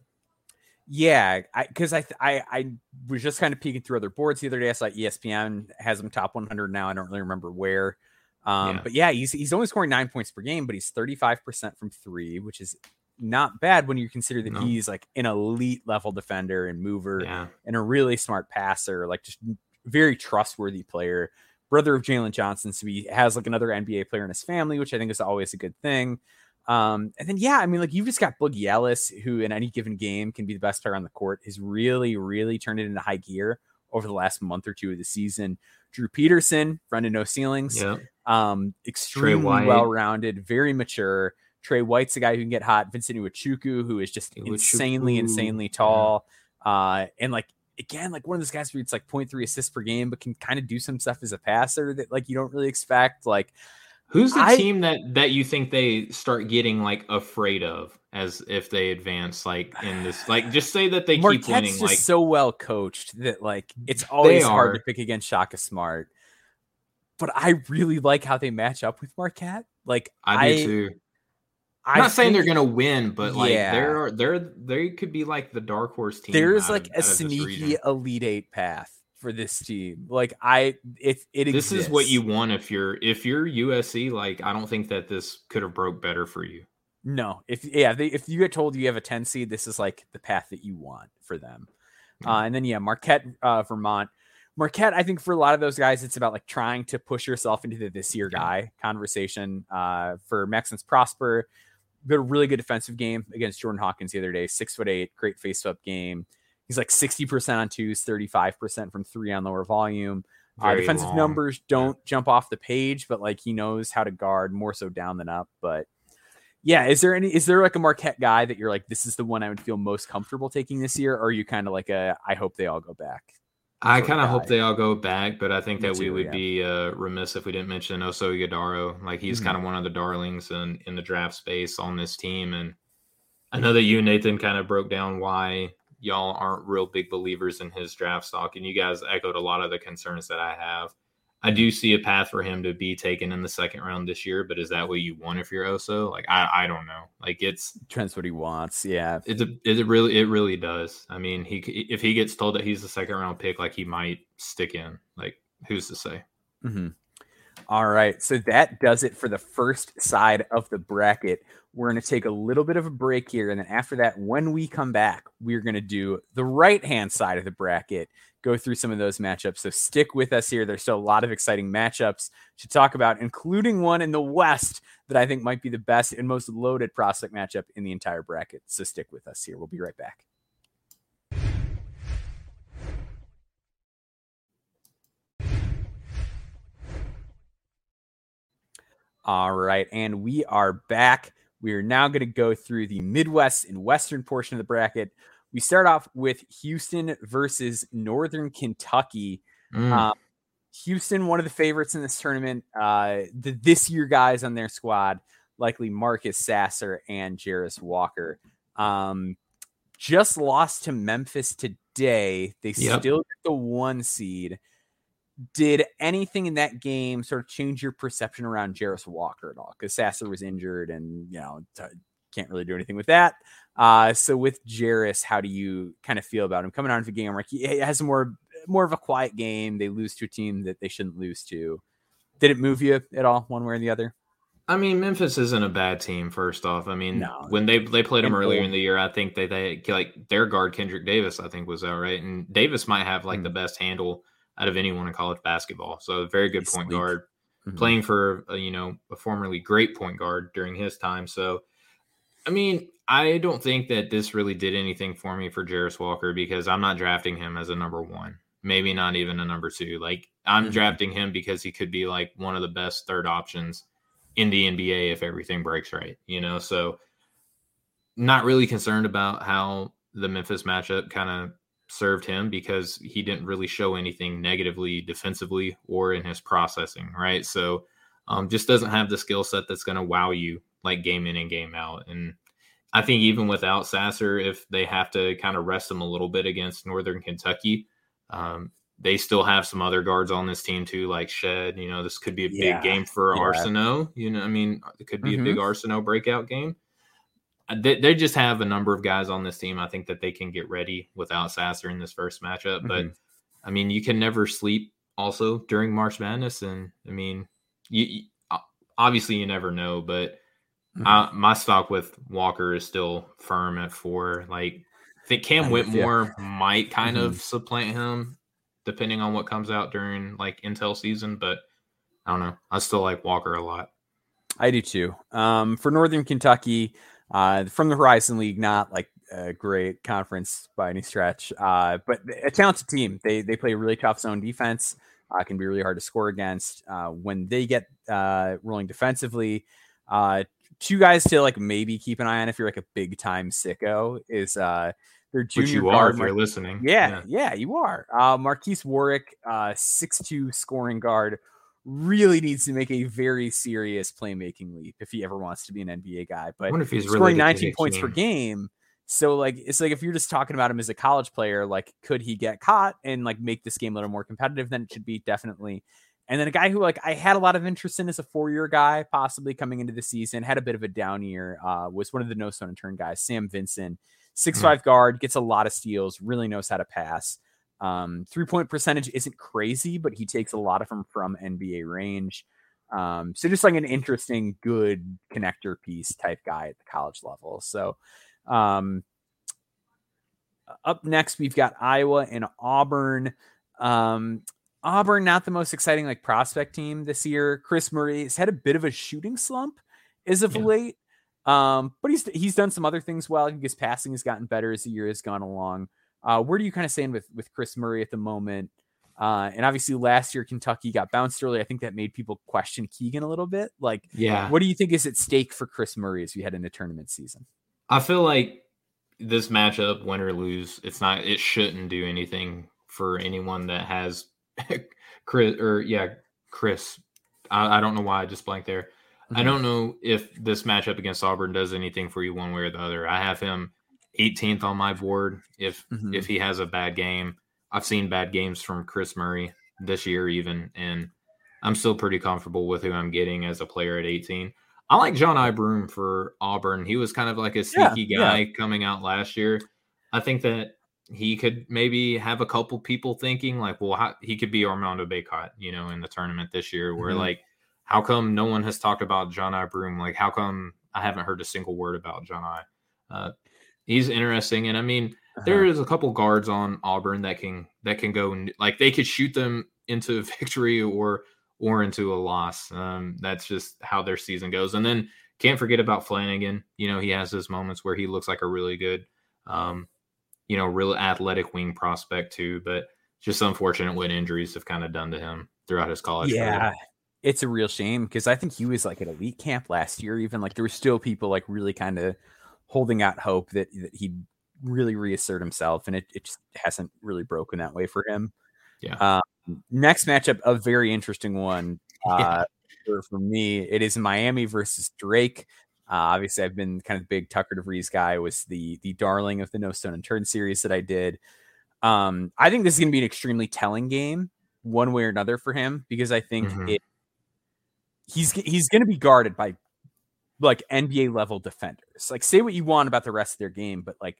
Yeah, because I, I, I I was just kind of peeking through other boards the other day. I saw ESPN has him top 100 now. I don't really remember where, um, yeah. but yeah, he's he's only scoring nine points per game, but he's 35 percent from three, which is not bad when you consider that no. he's like an elite level defender and mover yeah. and a really smart passer, like just very trustworthy player, brother of Jalen Johnson. So he has like another NBA player in his family, which I think is always a good thing. Um, and then yeah, I mean, like you've just got Boogie Ellis, who in any given game can be the best player on the court, has really, really turned it into high gear over the last month or two of the season. Drew Peterson, friend of no ceilings, yeah. um, extremely well-rounded, very mature. Tre White's a guy who can get hot. Vincent Iwuchukwu, who is just insanely, insanely tall. Yeah. Uh, and like again, like one of those guys where it's like 0.3 assists per game, but can kind of do some stuff as a passer that like you don't really expect. Like, who's the I, team that that you think they start getting like afraid of as if they advance like in this? Like, just say that they Marquette's keep winning. Just like so well coached that like it's always hard to pick against Shaka Smart. But I really like how they match up with Marquette. Like I do I, too. I'm not saying they're gonna win, but like yeah. they're they're they could be like the dark horse team. There's like of, a sneaky elite eight path for this team. Like I, it it. This exists. is what you want if you're if you're USC. Like I don't think that this could have broke better for you. No, if yeah, they, if you get told you have a ten seed, this is like the path that you want for them. Mm-hmm. Uh, and then yeah, Marquette, uh, Vermont. Marquette, I think for a lot of those guys, it's about like trying to push yourself into the this year guy conversation. Uh, for Maxence Prosper, a really good defensive game against Jordan Hawkins the other day. Six foot eight, great face up game. He's like 60% on twos, 35% from three on lower volume. Uh, defensive long. numbers don't yeah. jump off the page, but like he knows how to guard more so down than up. But yeah, is there any is there like a Marquette guy that you're like, this is the one I would feel most comfortable taking this year? Or are you kind of like a I hope they all go back? I kind of hope they all go back, but I think Me that too, we would yeah. be uh, remiss if we didn't mention Oso Ighodaro. Like he's mm-hmm. kind of one of the darlings in, in the draft space on this team. And I know that you and Nathan kind of broke down why y'all aren't real big believers in his draft stock, and you guys echoed a lot of the concerns that I have. I do see a path for him to be taken in the second round this year, but is that what you want if you're Oso? Like I, I don't know. Like it's depends what he wants. Yeah, it's a, it really it really does. I mean, he if he gets told that he's the second round pick, like he might stick in. Like who's to say? Mm-hmm. All right, so that does it for the first side of the bracket. We're going to take a little bit of a break here, and then after that, when we come back, we're going to do the right hand side of the bracket go through some of those matchups. So stick with us here. There's still a lot of exciting matchups to talk about, including one in the West that I think might be the best and most loaded prospect matchup in the entire bracket. So stick with us here. We'll be right back. All right, and we are back. We are now going to go through the Midwest and Western portion of the bracket. We start off with Houston versus Northern Kentucky. Mm. Uh, Houston, one of the favorites in this tournament. Uh, the this year guys on their squad, likely Marcus Sasser and Jarace Walker. Um, just lost to Memphis today. They yep. still get the one seed. Did anything in that game sort of change your perception around Jarace Walker at all? Because Sasser was injured and, you know, t- can't really do anything with that. Uh, so with Jarace, how do you kind of feel about him coming out of the game? Like he has more more of a quiet game. They lose to a team that they shouldn't lose to. Did it move you at all, one way or the other? I mean, Memphis isn't a bad team. First off, I mean, no. when they they played them earlier in the year, I think they they like their guard Kendric Davis, I think was out right, and Davis might have like mm-hmm. the best handle out of anyone in college basketball. So very good point guard, mm-hmm. playing for a, you know a formerly great point guard during his time. So, I mean, I don't think that this really did anything for me for Jarace Walker because I'm not drafting him as a number one, maybe not even a number two. Like I'm mm-hmm. drafting him because he could be like one of the best third options in the NBA if everything breaks right, you know? So not really concerned about how the Memphis matchup kind of served him because he didn't really show anything negatively defensively or in his processing, right? So um, just doesn't have the skill set that's going to wow you like game in and game out. And I think even without Sasser, if they have to kind of rest him a little bit against Northern Kentucky, um, they still have some other guards on this team too, like Shead. You know, this could be a yeah. big game for yeah. Arceneaux. You know, I mean, it could be mm-hmm. a big mm-hmm. Breakout game. Uh, they, they, just have a number of guys on this team. I think that they can get ready without Sasser in this first matchup. Mm-hmm. But I mean, you can never sleep also during March Madness, and I mean, you, you obviously you never know, but Mm-hmm. Uh, my stock with Walker is still firm at four. Like, I think Cam Whitmore yeah. might kind mm-hmm. of supplant him, depending on what comes out during like Intel season. But I don't know. I still like Walker a lot. I do too. Um, for Northern Kentucky, uh, from the Horizon League, not like a great conference by any stretch, uh, but a talented team. They they play really tough zone defense. Uh, can be really hard to score against. Uh, when they get uh, rolling defensively, uh, two guys to like maybe keep an eye on if you're like a big time sicko is uh their junior Which you guard, are if Mar- you're listening. Yeah, yeah, yeah, you are. Uh Marques Warrick, uh six two scoring guard, really needs to make a very serious playmaking leap if he ever wants to be an NBA guy. But I wonder if he's scoring 19 points per game. So like it's like if you're just talking about him as a college player, like could he get caught and like make this game a little more competitive than it should be? Definitely. And then a guy who like I had a lot of interest in as a four year guy, possibly coming into the season, had a bit of a down year. Uh, was one of the no stone turn guys, Sam Vinson, six mm-hmm. five guard, gets a lot of steals, really knows how to pass. Um, three point percentage isn't crazy, but he takes a lot of them from NBA range. Um, so just like an interesting, good connector piece type guy at the college level. So um, up next, we've got Iowa and Auburn. Um, Auburn, not the most exciting like prospect team this year. Kris Murray has had a bit of a shooting slump as of yeah. late. Um, but he's he's done some other things well. His passing has gotten better as the year has gone along. Uh, where do you kind of stand with with Kris Murray at the moment? Uh, and obviously last year Kentucky got bounced early. I think that made people question Keegan a little bit. Like, yeah, what do you think is at stake for Kris Murray as we head into tournament season? I feel like this matchup, win or lose, it's not it shouldn't do anything for anyone that has Chris or yeah, Chris. I, I, don't know why I just blanked there. Mm-hmm. I don't know if this matchup against Auburn does anything for you one way or the other. I have him 18th on my board. If mm-hmm. if he has a bad game, I've seen bad games from Kris Murray this year even, and I'm still pretty comfortable with who I'm getting as a player at 18. I like Johni Broome for Auburn. He was kind of like a sneaky yeah, guy yeah. coming out last year. I think that he could maybe have a couple people thinking like, well, how, he could be Armando Bacot, you know, in the tournament this year. Where mm-hmm. like, how come no one has talked about Johni Broome? Like, how come I haven't heard a single word about Johni? Uh, he's interesting, and I mean, uh-huh. there is a couple guards on Auburn that can that can go like they could shoot them into victory or or into a loss. Um, that's just how their season goes. And then can't forget about Flanigan. You know, he has his moments where he looks like a really good um, you know, real athletic wing prospect too, but just unfortunate what injuries have kind of done to him throughout his college yeah. Career. It's a real shame because I think he was like at elite camp last year. Even like there were still people like really kind of holding out hope that, that he'd really reassert himself, and it, it just hasn't really broken that way for him. Yeah. Um, next matchup, a very interesting one uh, yeah. for, for me. It is Miami versus Drake. Uh, obviously, I've been kind of the big Tucker DeVries guy. Was the the darling of the No Stone Unturned series that I did. Um, I think this is going to be an extremely telling game, one way or another, for him because I think mm-hmm. it. He's he's going to be guarded by like NBA level defenders. Like, say what you want about the rest of their game, but like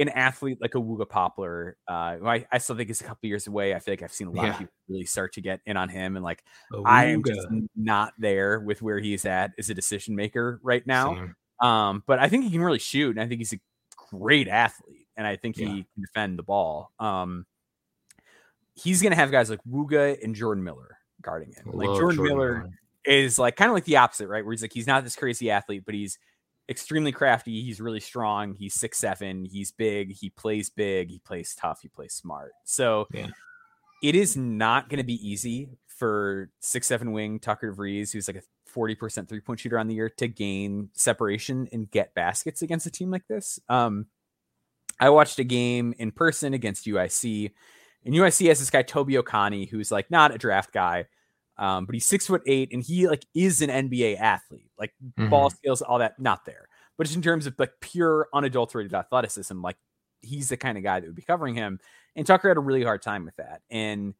an athlete like a Wooga Poplar, uh, I, I, still think is a couple years away. I feel like I've seen a lot yeah. of people really start to get in on him, and like I am just not there with where he's at as a decision maker right now. Um, but I think he can really shoot, and I think he's a great athlete, and I think yeah. he can defend the ball. Um, he's gonna have guys like Wooga and Jordan Miller guarding him. Like Jordan, Jordan Miller, Miller is like kind of like the opposite, right? Where he's like he's not this crazy athlete, but he's extremely crafty. He's really strong. He's six seven. He's big. He plays big. He plays tough. He plays smart. So yeah. it is not going to be easy for six seven wing Tucker DeVries, who's like a forty percent three point shooter on the year, to gain separation and get baskets against a team like this. Um, I watched a game in person against UIC, and UIC has this guy Toby Okani, who's like not a draft guy um, but he's six foot eight and he like is an NBA athlete, like mm-hmm. ball skills, all that, not there. But just in terms of like pure unadulterated athleticism, like he's the kind of guy that would be covering him. And Tucker had a really hard time with that. And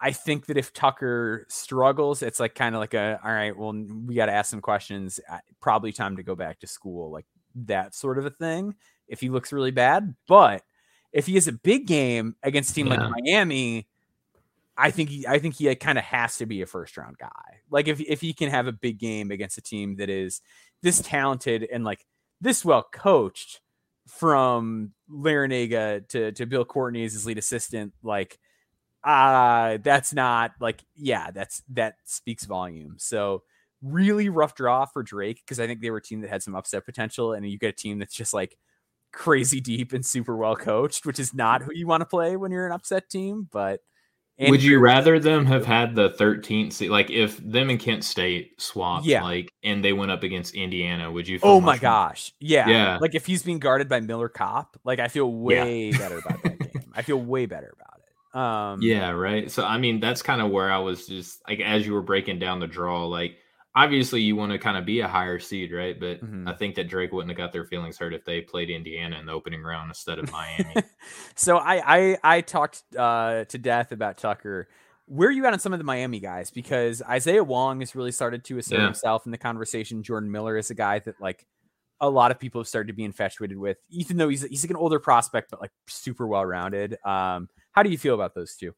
I think that if Tucker struggles, it's like kind of like a all right, well, we got to ask some questions. Probably time to go back to school, like that sort of a thing. If he looks really bad, but if he has a big game against a team yeah. like Miami, I think he, I think he kind of has to be a first round guy. Like if if he can have a big game against a team that is this talented and like this well coached, from Larrañaga to to Bill Courtney as his lead assistant, like uh that's not like yeah, that's that speaks volume. So really rough draw for Drake because I think they were a team that had some upset potential, and you get a team that's just like crazy deep and super well coached, which is not who you want to play when you're an upset team, but and Would you rather them have had the 13th seed? Like if them and Kent State swapped, yeah. like, and they went up against Indiana, would you? oh my gosh, yeah, yeah. Like if he's being guarded by Miller Kopp, like I feel way yeah. better about that game. I feel way better about it. Um, yeah, right. So I mean, that's kind of where I was just like, as you were breaking down the draw, like obviously you want to kind of be a higher seed, right? But mm-hmm. I think that Drake wouldn't have got their feelings hurt if they played Indiana in the opening round instead of Miami. so I I, I talked uh, to death about Tucker. Where are you at on some of the Miami guys? Because Isaiah Wong has really started to assert yeah. himself in the conversation. Jordan Miller is a guy that like a lot of people have started to be infatuated with, even though he's he's like an older prospect, but like super well rounded. Um, how do you feel about those two?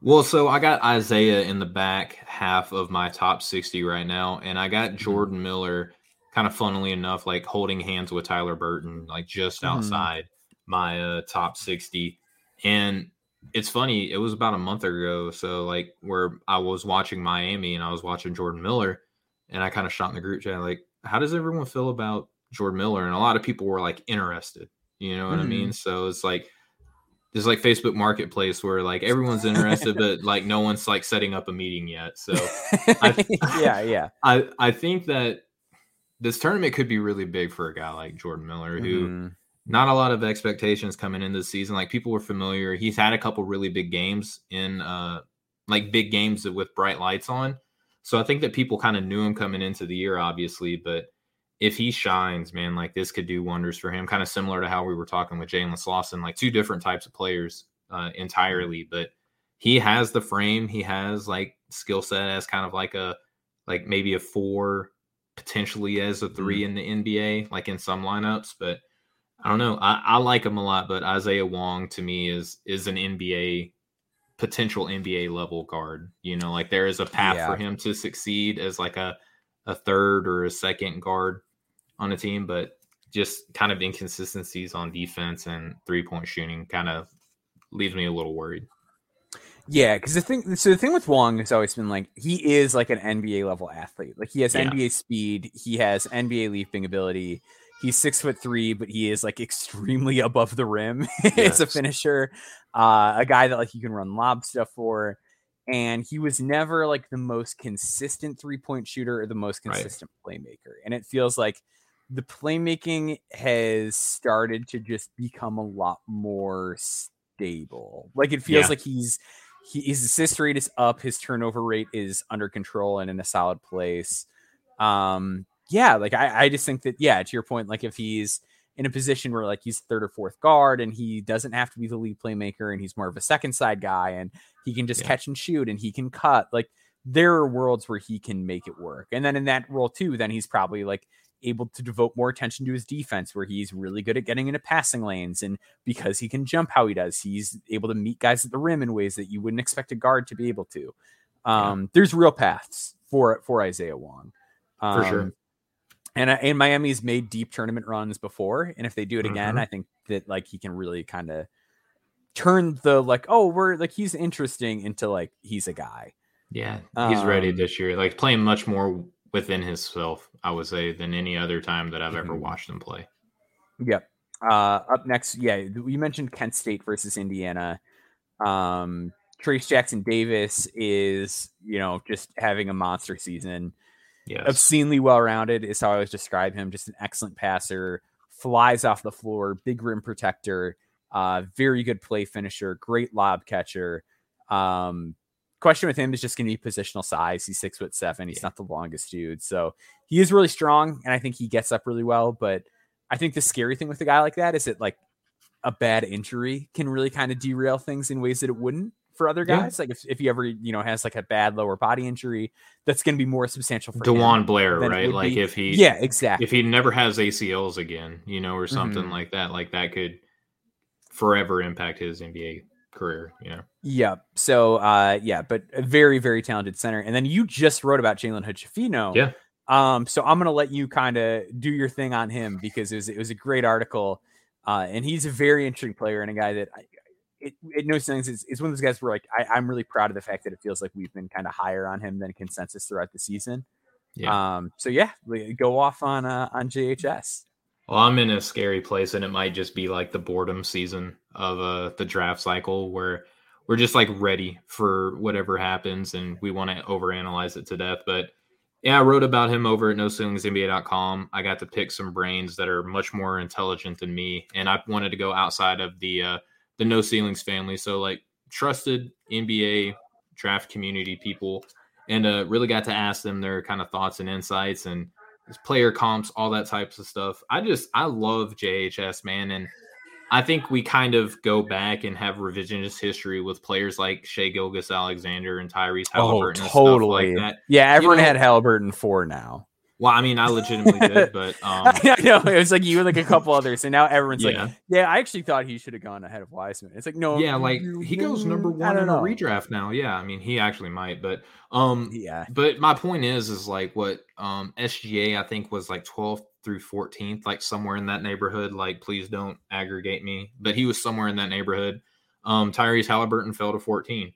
Well, so I got Isaiah in the back half of my top 60 right now, and I got mm-hmm. Jordan Miller kind of funnily enough, like holding hands with Tyler Burton, like just mm-hmm. outside mm-hmm. my uh, top 60. And it's funny, it was about a month ago. So, like, where I was watching Miami and I was watching Jordan Miller, and I kind of shot in the group chat, like, how does everyone feel about Jordan Miller? And a lot of people were like interested, you know what mm-hmm. I mean? So, it's like, there's like Facebook Marketplace where like everyone's interested, but like no one's like setting up a meeting yet. So, I, yeah, yeah. I I think that this tournament could be really big for a guy like Jordan Miller, who mm-hmm. not a lot of expectations coming into the season. Like people were familiar. He's had a couple really big games in uh like big games with bright lights on. So I think that people kind of knew him coming into the year, obviously, but if he shines, man, like this could do wonders for him. Kind of similar to how we were talking with Jalen Slawson, like two different types of players uh, entirely. But he has the frame, he has like skill set as kind of like a like maybe a four, potentially as a 3 mm-hmm. in the NBA, like in some lineups. But I don't know. I, I like him a lot, but Isaiah Wong to me is is an NBA potential NBA level guard. You know, like there is a path yeah. for him to succeed as like a a third or a second guard on the team, but just kind of inconsistencies on defense and three point shooting kind of leaves me a little worried. Yeah, because the thing, so the thing with Wong has always been like he is like an NBA level athlete. Like he has yeah. NBA speed, he has NBA leaping ability. He's six foot three, but he is like extremely above the rim. It's a finisher, uh, a guy that like you can run lob stuff for and he was never like the most consistent three point shooter or the most consistent right. playmaker. And it feels like the playmaking has started to just become a lot more stable. Like it feels yeah. like he's he, his assist rate is up, his turnover rate is under control and in a solid place. Um, yeah, like I, I just think that yeah, to your point, like if he's in a position where like he's third or fourth guard and he doesn't have to be the lead playmaker and he's more of a second side guy and he can just yeah. catch and shoot and he can cut like there are worlds where he can make it work and then in that role too then he's probably like able to devote more attention to his defense where he's really good at getting into passing lanes and because he can jump how he does he's able to meet guys at the rim in ways that you wouldn't expect a guard to be able to um, yeah. there's real paths for for Isaiah Wong um, for sure um, and uh, and Miami's made deep tournament runs before, and if they do it again, mm-hmm. I think that like he can really kind of turn the like oh we're like he's interesting into like he's a guy. Yeah, he's um, ready this year. Like playing much more within himself, I would say, than any other time that I've mm-hmm. ever watched him play. Yep. Uh, up next, yeah, you mentioned Kent State versus Indiana. Um, Trayce Jackson Davis is, you know, just having a monster season. Yes. Obscenely well rounded is how I always describe him. Just an excellent passer, flies off the floor, big rim protector, uh, very good play finisher, great lob catcher. Um, question with him is just going to be positional size. He's six foot seven. He's yeah. not the longest dude, so he is really strong, and I think he gets up really well. But I think the scary thing with a guy like that is that like a bad injury can really kind of derail things in ways that it wouldn't for other guys. Yeah. Like if, if he ever, you know, has like a bad lower body injury, that's going to be more substantial for DeJuan Blair, right? Like be. if he, yeah, exactly. If he never has ACLs again, you know, or something mm-hmm. like that, like that could forever impact his NBA career. You know. Yeah. So, uh, yeah, but a very, very talented center. And then you just wrote about Jalen Hood-Schifino. Yeah. Um, so I'm gonna let you kind of do your thing on him because it was it was a great article. Uh, and he's a very interesting player and a guy that I, it, it no sense. It's, it's one of those guys where like I, am really proud of the fact that it feels like we've been kind of higher on him than consensus throughout the season. Yeah. Um. So yeah, go off on uh, on JHS. Well, I'm in a scary place, and it might just be like the boredom season of uh, the draft cycle where we're just like ready for whatever happens, and we want to overanalyze it to death. But yeah, I wrote about him over at NoCeilingsNBA.com. I got to pick some brains that are much more intelligent than me, and I wanted to go outside of the uh, the No Ceilings family. So like trusted NBA draft community people, and uh, really got to ask them their kind of thoughts and insights and player comps, all that types of stuff. I just I love JHS man, and I think we kind of go back and have revisionist history with players like Shai Gilgeous-Alexander and Tyrese oh, Halliburton. Oh, totally. Like yeah, everyone you know, had Halliburton four now. Well, I mean, I legitimately did, but um, I know it was like you and like a couple others, and now everyone's yeah. like, "Yeah, I actually thought he should have gone ahead of Wiseman." It's like, no, yeah, like he goes number one in know. a redraft now. Yeah, I mean, he actually might, but um, yeah. But my point is, is like what um SGA I think was like 12th through 14th, like somewhere in that neighborhood. Like, please don't aggregate me, but he was somewhere in that neighborhood. Um, Tyrese Halliburton fell to 14.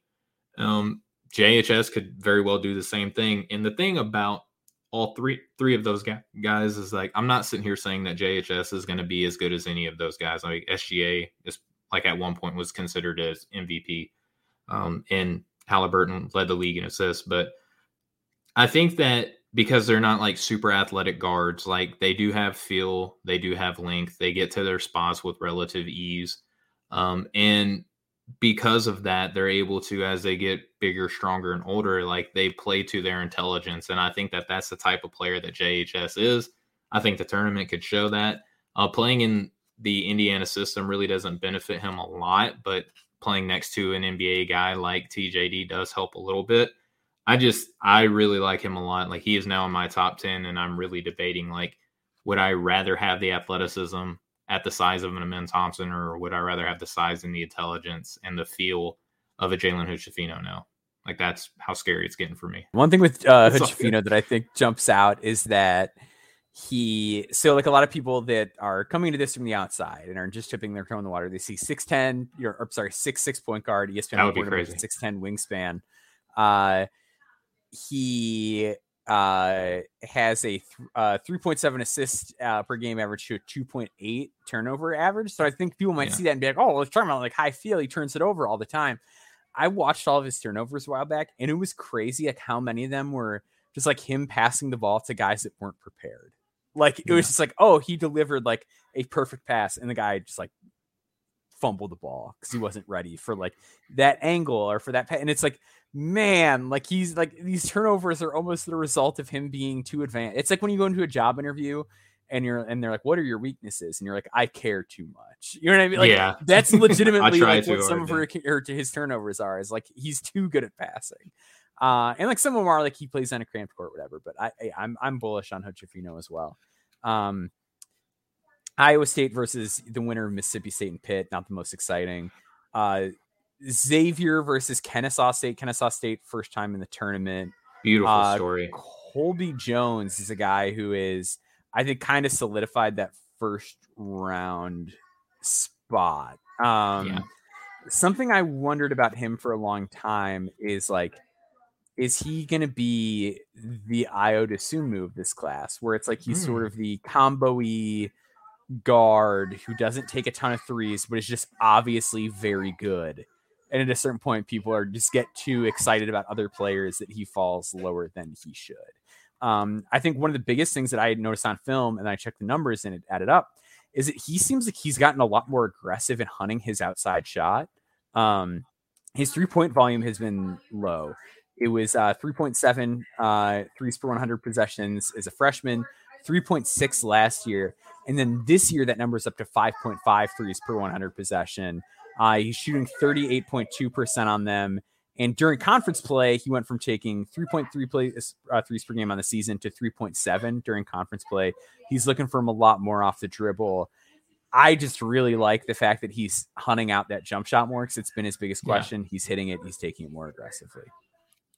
Um, JHS could very well do the same thing. And the thing about all three three of those guys is like I'm not sitting here saying that JHS is going to be as good as any of those guys. Like SGA is like at one point was considered as MVP, um, and Halliburton led the league in assists. But I think that because they're not like super athletic guards, like they do have feel, they do have length, they get to their spots with relative ease, um, and because of that, they're able to, as they get bigger, stronger, and older, like they play to their intelligence. And I think that that's the type of player that JHS is. I think the tournament could show that. Uh, playing in the Indiana system really doesn't benefit him a lot, but playing next to an NBA guy like TJD does help a little bit. I just, I really like him a lot. Like he is now in my top 10, and I'm really debating like, would I rather have the athleticism at the size of an Amen Thompson, or would I rather have the size and the intelligence and the feel of a Jalen Hood-Schifino now? Like that's how scary it's getting for me. One thing with uh, Hood-Schifino that I think jumps out is that he so like a lot of people that are coming to this from the outside and are just tipping their toe in the water. They see six ten, you're or, sorry, six six point guard, ESPN that would be crazy. six ten wingspan. Uh, he uh, has a th- uh, 3.7 assists uh, per game average to a 2.8 turnover average. So I think people might yeah. see that and be like, oh, let's talk about like high feel. He turns it over all the time. I watched all of his turnovers a while back, and it was crazy like how many of them were just like him passing the ball to guys that weren't prepared. Like it yeah. was just like, oh, he delivered like a perfect pass, and the guy just like fumbled the ball because he wasn't ready for like that angle or for that. And it's like man, like he's like these turnovers are almost the result of him being too advanced. It's like when you go into a job interview and you're and they're like, "What are your weaknesses?" and you're like, "I care too much." You know what I mean? Like, yeah, that's legitimately like what some of her, her his turnovers are. Is like he's too good at passing. Uh, and like some of them are like he plays on a cramped court, whatever. But I, I I'm I'm bullish on Hood-Schifino as well. Um, Iowa State versus the winner of Mississippi State and Pitt, not the most exciting. Uh, Xavier versus Kennesaw State. Kennesaw State first time in the tournament. Beautiful uh, story. Colby Jones is a guy who is, I think, kind of solidified that first round spot. Um, yeah. Something I wondered about him for a long time is like, is he going to be the Ayo Dosunmu of this class, where it's like he's sort hmm. of the combo guard who doesn't take a ton of threes, but is just obviously very good and at a certain point people are just get too excited about other players that he falls lower than he should. Um, i think one of the biggest things that i had noticed on film and i checked the numbers and it added up is that he seems like he's gotten a lot more aggressive in hunting his outside shot. Um, his three point volume has been low. It was uh, 3.7 uh, threes per 100 possessions as a freshman 3.6 last year and then this year that number is up to 5.5 threes per 100 possession uh, he's shooting 38.2% on them. And during conference play, he went from taking 3.3 plays, uh, threes per game on the season to 3.7 during conference play. He's looking for him a lot more off the dribble. I just really like the fact that he's hunting out that jump shot more because it's been his biggest question. Yeah. He's hitting it, he's taking it more aggressively.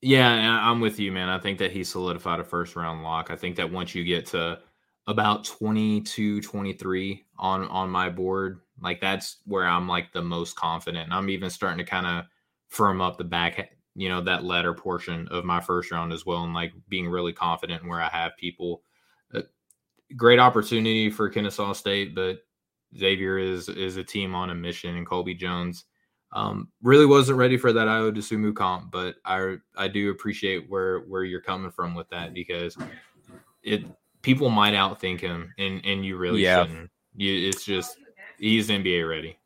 Yeah, I'm with you, man. I think that he solidified a first round lock. I think that once you get to about 22, 23 on on my board, like that's where I'm like the most confident. I'm even starting to kind of firm up the back, you know, that latter portion of my first round as well, and like being really confident where I have people. Uh, great opportunity for Kennesaw State, but Xavier is is a team on a mission, and Colby Jones um, really wasn't ready for that Ayo Dosunmu comp, but I I do appreciate where where you're coming from with that because it people might outthink him, and and you really yeah. shouldn't. You, it's just he's NBA ready.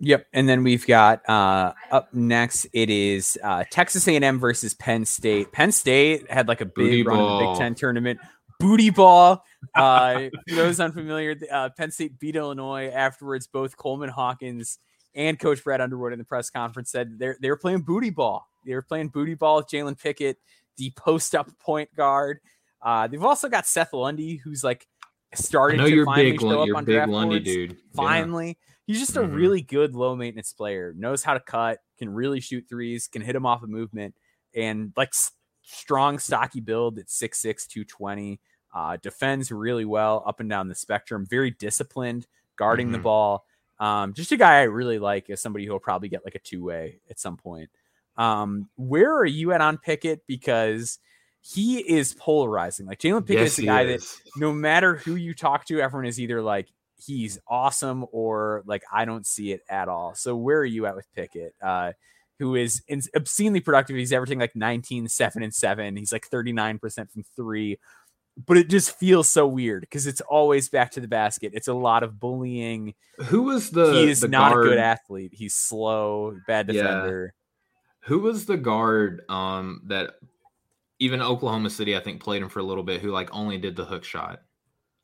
Yep, and then we've got uh, up next. It is uh, Texas A&M versus Penn State. Penn State had like a big Booty run ball. in the Big Ten tournament. Booty ball. Uh, for those unfamiliar, uh, Penn State beat Illinois afterwards. Both Coleman Hawkins and Coach Brad Underwood in the press conference said they're they were playing booty ball. They were playing booty ball with Jalen Pickett, the post up point guard. Uh, they've also got Seth Lundy, who's like started to finally big, show up on draft Lundy, boards. Dude. Finally, yeah. he's just a mm-hmm. really good low maintenance player. Knows how to cut, can really shoot threes, can hit them off a of movement, and like strong, stocky build at 6'6", 220. Uh, defends really well up and down the spectrum. Very disciplined, guarding mm-hmm. the ball. Um, just a guy I really like as somebody who will probably get like a two way at some point. Um, where are you at on Pickett? Because he is polarizing. Like Jalen Pickett yes, is a guy is. that no matter who you talk to, everyone is either like he's awesome or like I don't see it at all. So where are you at with Pickett? Uh, who is obscenely productive. He's everything like 19, 7, and 7. He's like 39% from three. but it just feels so weird because it's always back to the basket. It's a lot of bullying. Who was the? He is the not guard, a good athlete. He's slow, bad Yeah. defender. Who was the guard um that even Oklahoma City I think played him for a little bit who like only did the hook shot.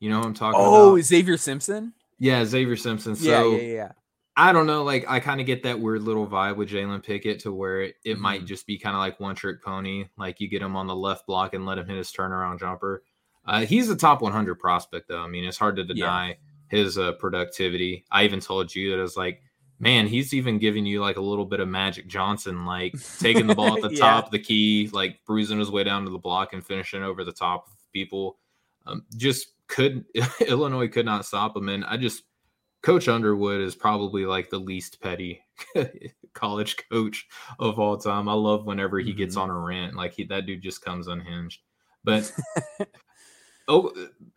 You know what I'm talking Oh, about? Oh, Xavier Simpson. Yeah, Xavier Simpson. So yeah, yeah, yeah. I don't know, like I kind of get that weird little vibe with Jalen Pickett to where it, it might Mhm. just be kind of like one trick pony. Like you get him on the left block and let him hit his turnaround jumper. Uh, he's a top 100 prospect, though. I mean, it's hard to deny his uh, productivity. I even told you that I was like, man, he's even giving you like a little bit of Magic Johnson, like taking the ball at the Yeah. top of the key, like bruising his way down to the block and finishing over the top of people. Um, just could Illinois could not stop him, and I just Coach Underwood is probably like the least petty college coach of all time. I love whenever he gets Mhm. on a rant, like he, that dude just comes unhinged. But oh,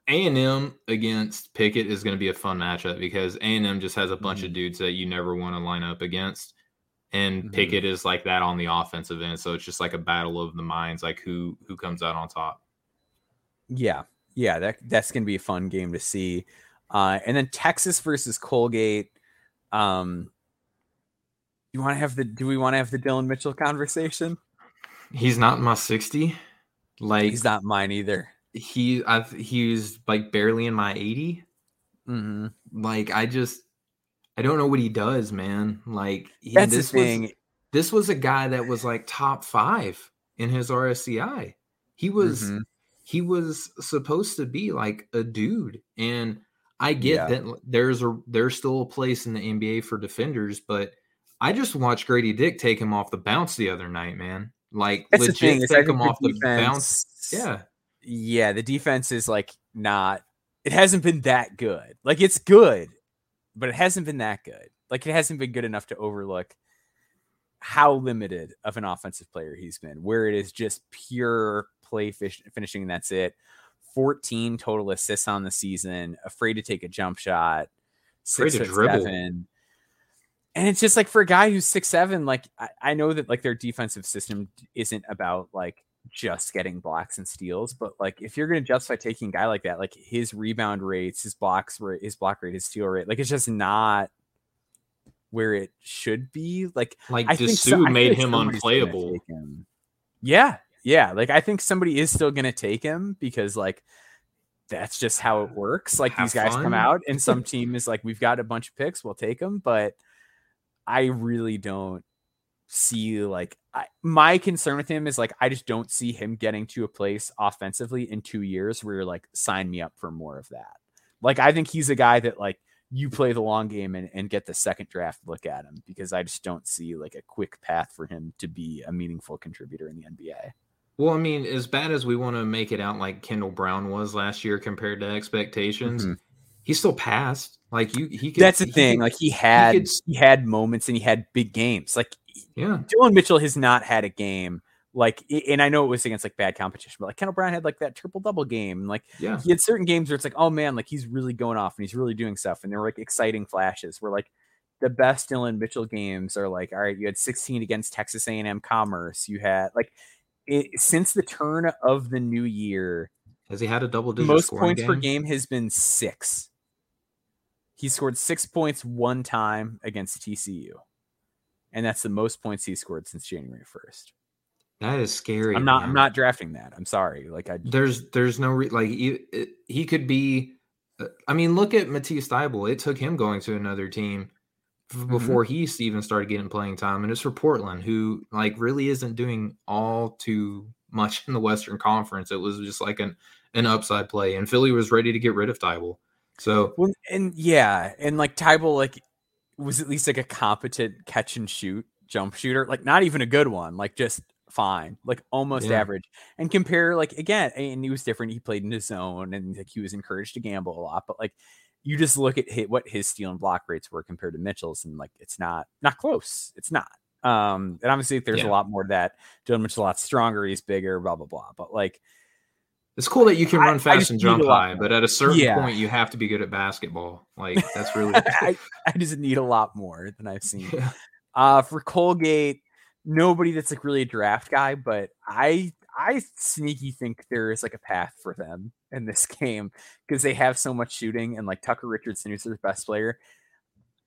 A and M against Pickett is going to be a fun matchup because A and M just has a bunch of Mhm. dudes that you never want to line up against, and Mhm. Pickett is like that on the offensive end. So it's just like a battle of the minds, like who who comes out on top. Yeah, yeah, that that's gonna be a fun game to see. Uh, and then Texas versus Colgate. Um, you want to have the? Do we want to have the Dillon Mitchell conversation? He's not in my sixty. Like He's not mine either. He, I've he's like barely in my eighty. hmm Like I just, I don't know what he does, man. Like he, That's the this was- this was a guy that was like top five in his RSCI. He was Mhm. he was supposed to be like a dude, and I get Yeah. that there's a there's still a place in the NBA for defenders, but I just watched Grady Dick take him off the bounce the other night, man. Like That's legit thing. Take him off the bounce. Yeah, yeah, the defense is like not. It hasn't been that good. Like it's good, but it hasn't been that good. Like it hasn't been good enough to overlook how limited of an offensive player he's been. Where it is just pure play fish, finishing, that's it. 14 total assists on the season. Afraid to take a jump shot. Afraid Six to dribble. seven. And it's just like for a guy who's six seven, like I, I know that like their defensive system isn't about like just getting blocks and steals, but like if you're gonna justify taking a guy like that, like his rebound rates, his blocks rate, his block rate, his steal rate, like it's just not where it should be. Like like I think Disu so- made him unplayable. him. Yeah, yeah. Like I think somebody is still gonna take him because like that's just how it works. Like Have these guys fun. come out and some team is like, we've got a bunch of picks, we'll take them. But I really don't see like I, my concern with him is like I just don't see him getting to a place offensively in two years where you're like, sign me up for more of that. Like I think he's a guy that like you play the long game and, and get the second draft look at him because I just don't see like a quick path for him to be a meaningful contributor in the NBA. Well, I mean, as bad as we want to make it out like Kendall Brown was last year compared to expectations, Mhm. He still passed. Like you, he could. That's the he thing. could- like he had could he, had moments and he had big games. Like yeah, Dillon Mitchell has not had a game like, and I know it was against like bad competition, but like Kendall Brown had like that triple double game. And like yeah. he had certain games where it's like, oh man, like he's really going off and he's really doing stuff, and there were like exciting flashes. Where like the best Dillon Mitchell games are like, all right, you had 16 against Texas A&M Commerce. You had like it, since the turn of the new year, Has he had a double digit most points per game? game has been six. He scored six points one time against TCU, and that's the most points he scored since January first. That is scary. I'm not. I'm not drafting that. I'm sorry. Like I. There's there's no re- like he, it, he could be. uh, I mean, look at Matisse Thybulle. It took him going to another team Mm-hmm. before he even started getting playing time, and it's for Portland, who like really isn't doing all too much in the Western Conference. It was just like an an upside play, and Philly was ready to get rid of Steibel. So Well, and yeah, and like Thybulle, like was at least like a competent catch and shoot jump shooter, like not even a good one, like just fine, like almost Yeah. average. And compare like again, and he was different. He played in his zone, and like he was encouraged to gamble a lot. But like you just look at hit, what his steal and block rates were compared to Mitchell's, and like it's not not close. It's not. Um, and obviously there's Yeah. a lot more to that. Dillon Mitchell's a lot stronger. He's bigger. Blah blah blah. But like it's cool that you can I- run I fast just and jump high, but at a certain Yeah. point, you have to be good at basketball. Like that's really I, I just need a lot more than I've seen. Yeah. Uh, for Colgate, nobody that's like really a draft guy, but I I sneaky think there is like a path for them in this game because they have so much shooting and like Tucker Richardson, who's their best player.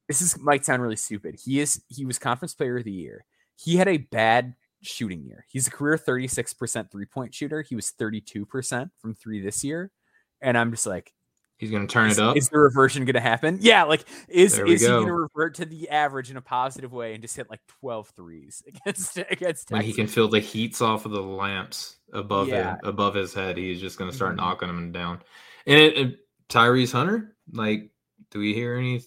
This is might sound really stupid. He is he was conference player of the year. He had a bad shooting year. He's a career 36% three point shooter. He was 32% from three this year. And I'm just like, He's going to turn it up. Is the reversion going to happen? Yeah. Like, is, is he going to revert to the average in a positive way and just hit like 12 threes against, against when he can feel the heats off of the lamps above Yeah. him, above his head, he's just going to start Mhm. knocking them down. And it, it- Tyrese Hunter, like, do we hear any?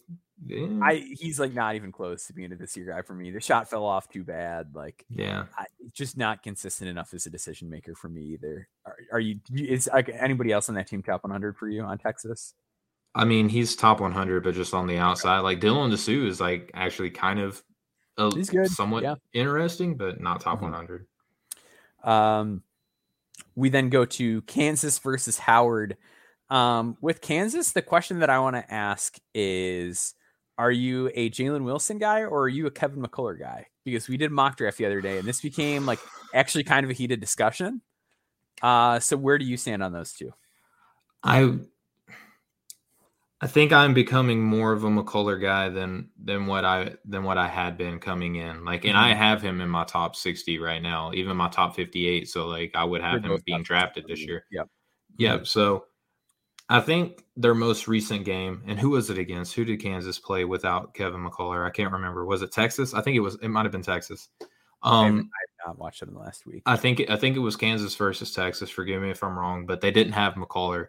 Yeah. I he's like not even close to being a this year guy for me. The shot fell off too bad. Like yeah. I, just not consistent enough as a decision maker for me either. Are, are you? Is like anybody else on that team top 100 for you on Texas? I mean, he's top 100, but just on the outside. Like Dylan Disu is like actually kind of a, He's good, somewhat yeah. interesting, but not top Mhm. 100. Um, we then go to Kansas versus Howard. Um, with Kansas, the question that I want to ask is Are you a Jalen Wilson guy or are you a Kevin McCullar guy? Because we did mock draft the other day and this became like actually kind of a heated discussion. Uh, so where do you stand on those two? I I think I'm becoming more of a McCullar guy than than what I than what I had been coming in. Like, and I Mhm. have him in my top 60 right now, even my top 58. So, like, I would have We're him being drafted 60. this year. Yep. Yep. So, I think their most recent game, and who was it against? Who did Kansas play without Kevin McCullar? I can't remember. Was it Texas? I think it was. It might have been Texas. Um, I've not watched it in the last week. I think I think it was Kansas versus Texas. Forgive me if I'm wrong, but they didn't have McCullar,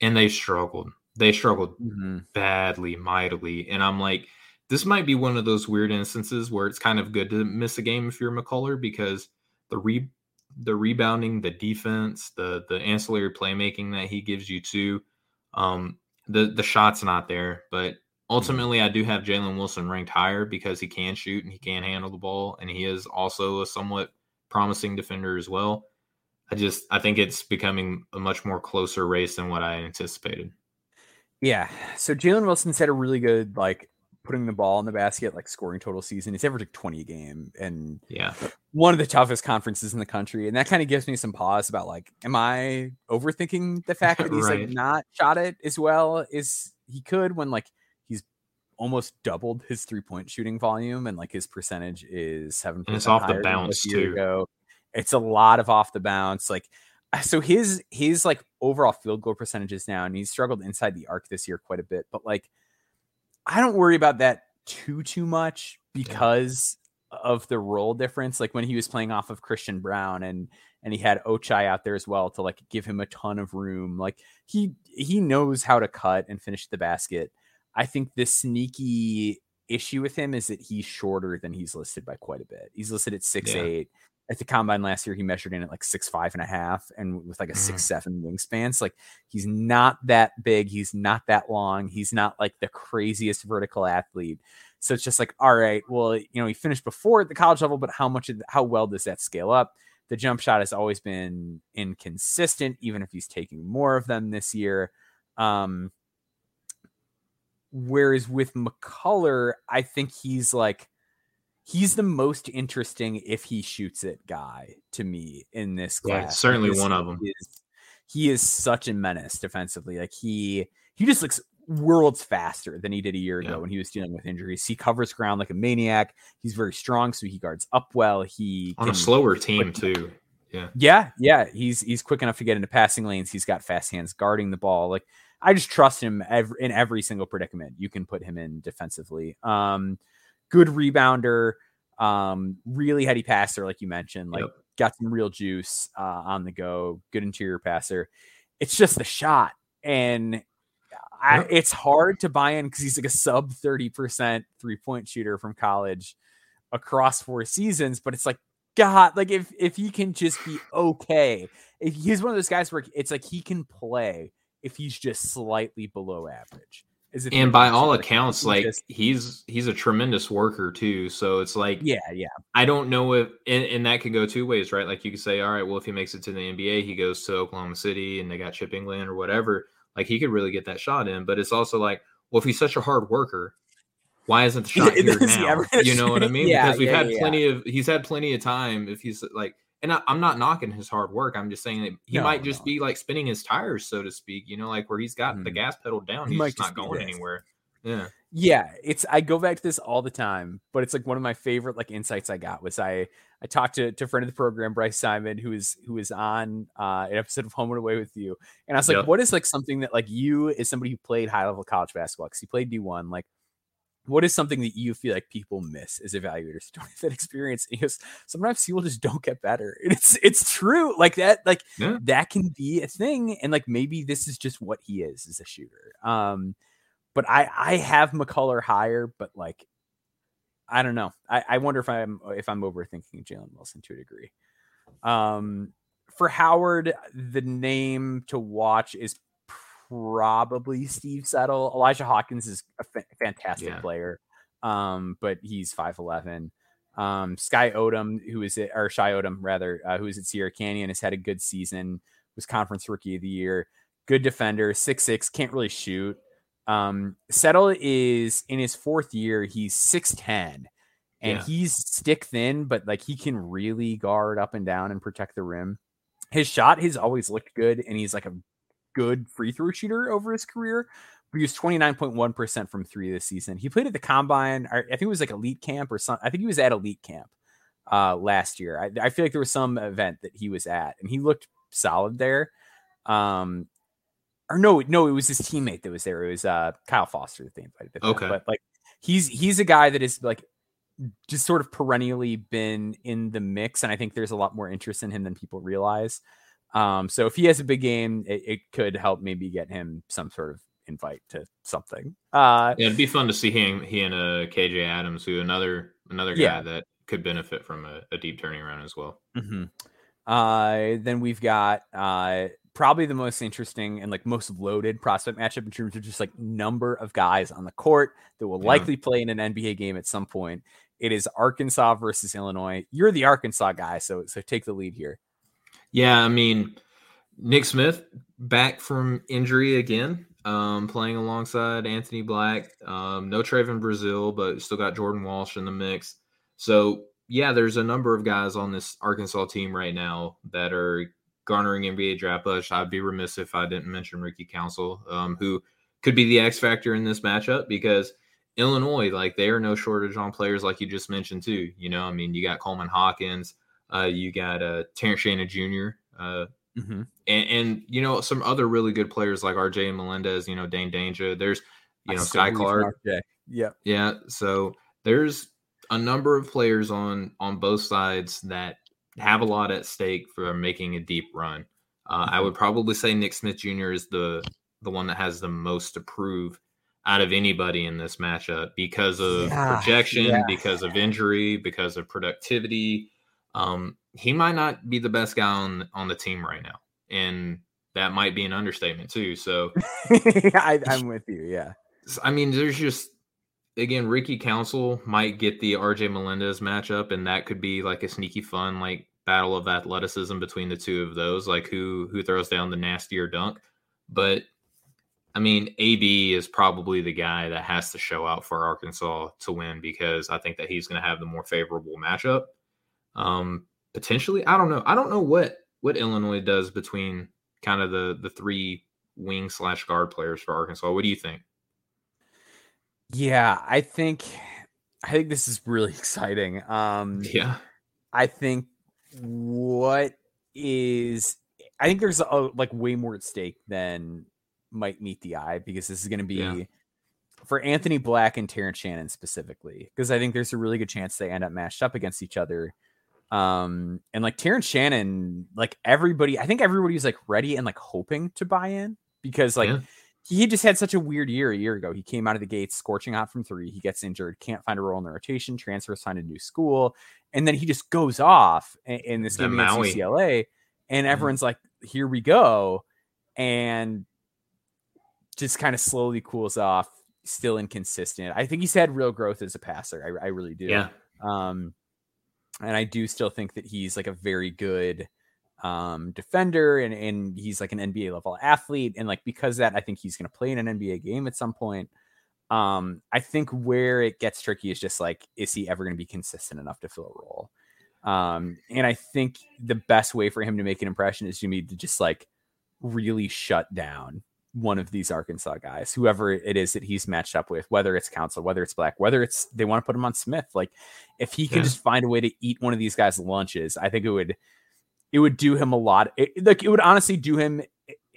and they struggled. They struggled Mhm. badly, mightily. And I'm like, this might be one of those weird instances where it's kind of good to miss a game if you're McCullar because the re the rebounding, the defense, the the ancillary playmaking that he gives you too. Um, the the shot's not there, but ultimately I do have Jalen Wilson ranked higher because he can shoot and he can handle the ball, and he is also a somewhat promising defender as well. I just I think it's becoming a much more closer race than what I anticipated. Yeah. So Jalen Wilson's had a really good like putting the ball in the basket, like scoring total season. He's averaged like 20 a game and Yeah. one of the toughest conferences in the country. And that kind of gives me some pause about like, am I overthinking the fact that he's Right. like not shot it as well as he could when like he's almost doubled his three point shooting volume and like his percentage is seven And it's off the higher than it bounce, too. ago. It's a lot of off the bounce. Like so his his like overall field goal percentages now, and he's struggled inside the arc this year quite a bit. But like, I don't worry about that too too much because of the role difference. Like when he was playing off of Christian Braun and and he had Ochai out there as well to like give him a ton of room. Like he he knows how to cut and finish the basket. I think the sneaky issue with him is that he's shorter than he's listed by quite a bit. He's listed at six Yeah. eight. At the combine last year, he measured in at like six five and a half, and with like a Mhm. six seven wingspan. So like he's not that big. He's not that long. He's not like the craziest vertical athlete. So it's just like, all right, well, you know, he finished before at the college level, but how much, how well does that scale up? The jump shot has always been inconsistent, even if he's taking more of them this year. Um, whereas with McCullar, I think he's like, he's the most interesting if he shoots it guy to me in this Yeah, class. certainly because one of 'em. he is- he is such a menace defensively. Like he he just looks worlds faster than he did a year ago Yeah. when he was dealing with injuries. He covers ground like a maniac. He's very strong, so he guards up well. He On a slower team too. yeah, yeah, Yeah. he's he's quick enough to get into passing lanes. He's got fast hands guarding the ball. Like I just trust him ev- in every single predicament you can put him in defensively. Um, good rebounder, um, really heady passer, like you mentioned. Like Yep. got some real juice uh, on the go. Good interior passer. It's just the shot, and I, Yep. it's hard to buy in because he's like a sub thirty percent three point shooter from college across four seasons. But it's like God, like if if he can just be okay, if he's one of those guys where it's like he can play if he's just slightly below average. Is And by all accounts, like just- he's he's a tremendous worker too. So it's like yeah, yeah, I don't know if and, and that could go two ways, right? Like you could say, all right, well, if he makes it to the NBA, he goes to Oklahoma City and they got Chip Engelland or whatever. Like he could really get that shot in. But it's also like, well, if he's such a hard worker, why isn't the shot here now? You know what I mean? Yeah, because we've yeah, had yeah, plenty of he's had plenty of time. If he's like and I, am not knocking his hard work. I'm just saying that he No, might just no. be like spinning his tires, so to speak. You know, like where he's got the Mhm. gas pedal down, He he's might just not going anywhere. Yeah, Yeah, it's I go back to this all the time, but it's like one of my favorite like insights I got was I I talked to to a friend of the program, Bryce Simon, who is who is on uh an episode of Home and Away with you. And I was like, Yep. what is like something that like you as somebody who played high level college basketball, because he played D1, like what is something that you feel like people miss as evaluators during that experience? And he goes, sometimes people just don't get better. And it's it's true. Like that, like Yeah. that can be a thing. And like maybe this is just what he is as a shooter. Um, but I I have McCullar higher, but like I don't know. I, I wonder if I'm if I'm overthinking Jalen Wilson to a degree. Um, for Howard, the name to watch is probably Steve Settle. Elijah Hawkins is a fantastic Yeah. player, um, but he's five eleven. Um, Sky Odom, who is it, or Shy Odom rather, uh, who is at Sierra Canyon, has had a good season. Was conference rookie of the year. Good defender, six six, can't really shoot. Um, Settle is in his fourth year. He's six ten, and Yeah. he's stick thin, but like he can really guard up and down and protect the rim. His shot has always looked good, and he's like a good free throw shooter over his career. But he was twenty nine point one percent from three this season. He played at the combine. I think it was like elite camp or something. I think he was at elite camp uh, last year. I, I feel like there was some event that he was at, and he looked solid there. Um, or no, no, it was his teammate that was there. It was uh Kyle Foster that they invited. Okay. but like he's he's a guy that is like just sort of perennially been in the mix, and I think there's a lot more interest in him than people realize. Um, so if he has a big game, it, it could help maybe get him some sort of invite to something. Uh, yeah, it'd be fun to see him, he and uh, KJ Adams, who another another guy Yeah. that could benefit from a, a deep turning around as well. mhm. Uh, then we've got uh probably the most interesting and like most loaded prospect matchup in terms of just like number of guys on the court that will Yeah. likely play in an NBA game at some point. It is Arkansas versus Illinois. You're the Arkansas guy, so so take the lead here. Yeah, I mean, Nick Smith back from injury again, um, playing alongside Anthony Black. Um, no Trevon Brazile, but still got Jordan Walsh in the mix. So yeah, there's a number of guys on this Arkansas team right now that are garnering NBA draft buzz. I'd be remiss if I didn't mention Ricky Council, um, who could be the X factor in this matchup because Illinois, like they are no shortage on players like you just mentioned too. You know, I mean, you got Coleman Hawkins, uh, you got uh, Terrence Shannon Jr. Uh, Mm-hmm. and, and you know some other really good players like RJ and Melendez, you know Dain Dainja. There's you know Skyy Clark. Yeah. Yeah, so there's a number of players on on both sides that have a lot at stake for making a deep run. Uh, I Mhm. would probably say Nick Smith Jr. is the the one that has the most to prove out of anybody in this matchup because of Yeah, projection, yeah. because of injury, because of productivity. Um, he might not be the best guy on on the team right now, and that might be an understatement too. So I, I'm with you. Yeah. I mean, there's just again, Ricky Council might get the RJ Melendez matchup, and that could be like a sneaky fun like battle of athleticism between the two of those, like who who throws down the nastier dunk. But I mean, AB is probably the guy that has to show out for Arkansas to win because I think that he's going to have the more favorable matchup. Um, potentially, I don't know. I don't know what what Illinois does between kind of the the three wing slash guard players for Arkansas. What do you think? Yeah. I think, I think this is really exciting. Um, Yeah. I think what is I think there's a, like way more at stake than might meet the eye because this is going to be Yeah. for Anthony Black and Terrence Shannon specifically because I think there's a really good chance they end up matched up against each other. Um and like Terrence Shannon, like everybody, I think everybody's like ready and like hoping to buy in because like Yeah. he just had such a weird year a year ago. He came out of the gates scorching hot from three. He gets injured, can't find a role in the rotation, transfers, find a new school, and then he just goes off in, in this The game against Maui. UCLA, and Mhm. everyone's like, "Here we go," and just kind of slowly cools off. Still inconsistent. I think he's had real growth as a passer. I, I really do. Yeah. Um, and I do still think that he's like a very good um defender and and he's like an NBA level athlete and like because that I think he's going to play in an NBA game at some point. Um I think where it gets tricky is just like is he ever going to be consistent enough to fill a role? Um, and I think the best way for him to make an impression is to me to just like really shut down one of these Arkansas guys, whoever it is that he's matched up with, whether it's Council, whether it's Black, whether it's they want to put him on Smith. Like if he can yeah. just find a way to eat one of these guys' lunches, I think it would it would do him a lot. It, like it would honestly do him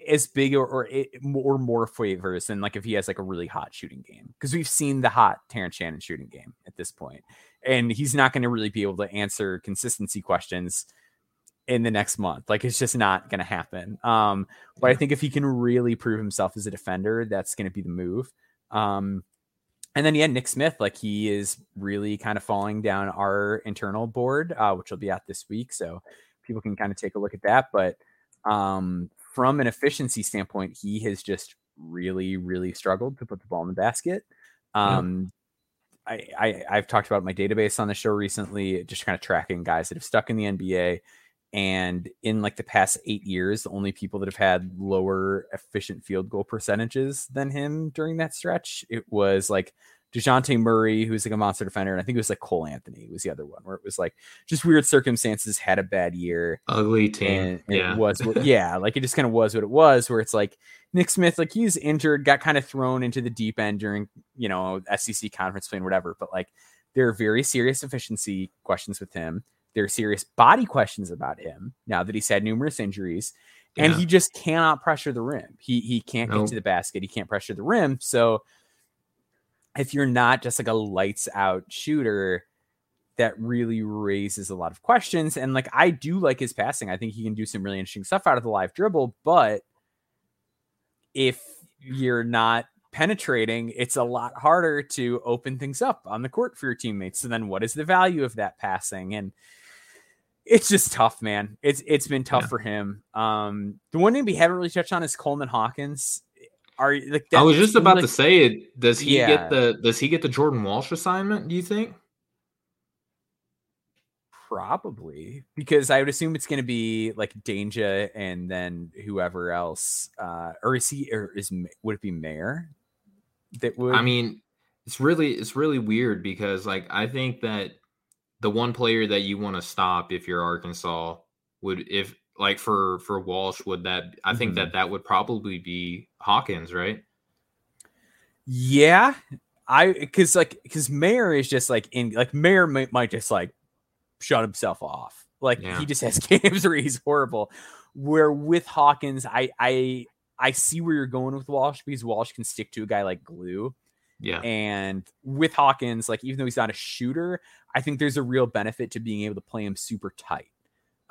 as big or or, or more favors than like if he has like a really hot shooting game because we've seen the hot Terrence Shannon shooting game at this point, and he's not going to really be able to answer consistency questions in the next month. Like it's just not going to happen. Um, but I think if he can really prove himself as a defender, that's going to be the move. Um, and then yeah, Nick Smith, like he is really kind of falling down our internal board, uh, which will be out this week, so people can kind of take a look at that. But um, from an efficiency standpoint, he has just really, really struggled to put the ball in the basket. Um, yeah. I, I have talked about my database on the show recently, just kind of tracking guys that have stuck in the NBA. And in like the past eight years, the only people that have had lower efficient field goal percentages than him during that stretch, it was like DeJounte Murray, who's like a monster defender, and I think it was like Cole Anthony was the other one, where it was like just weird circumstances, had a bad year, ugly team. Yeah, it was yeah, like it just kind of was what it was. Where it's like Nick Smith, like he's injured, got kind of thrown into the deep end during you know SEC conference play and whatever, but like there are very serious efficiency questions with him. There are serious body questions about him now that he's had numerous injuries. And yeah. he just cannot pressure the rim. He he can't nope. get to the basket. He can't pressure the rim. So if you're not just like a lights out shooter, that really raises a lot of questions. And like I do like his passing. I think he can do some really interesting stuff out of the live dribble, but if you're not penetrating, it's a lot harder to open things up on the court for your teammates. So then what is the value of that passing? And it's just tough, man. It's it's been tough yeah. for him. Um, the one thing we haven't really touched on is Coleman Hawkins. Are like I was just about like, to say it. Does he yeah. get the does he get the Jordan Walsh assignment? Do you think? Probably because I would assume it's going to be like Dainja and then whoever else. Uh, or is he or is would it be Mayer? That would. I mean, it's really it's really weird because like I think that the one player that you want to stop if you're Arkansas would if like for for Walsh would that I think mm-hmm. that that would probably be Hawkins, right? Yeah, I because like because Mayer is just like in like Mayer might, might just like shut himself off. Like yeah. he just has games where he's horrible. Where with Hawkins, I I I see where you're going with Walsh because Walsh can stick to a guy like glue. Yeah. And with Hawkins, like even though he's not a shooter, I think there's a real benefit to being able to play him super tight.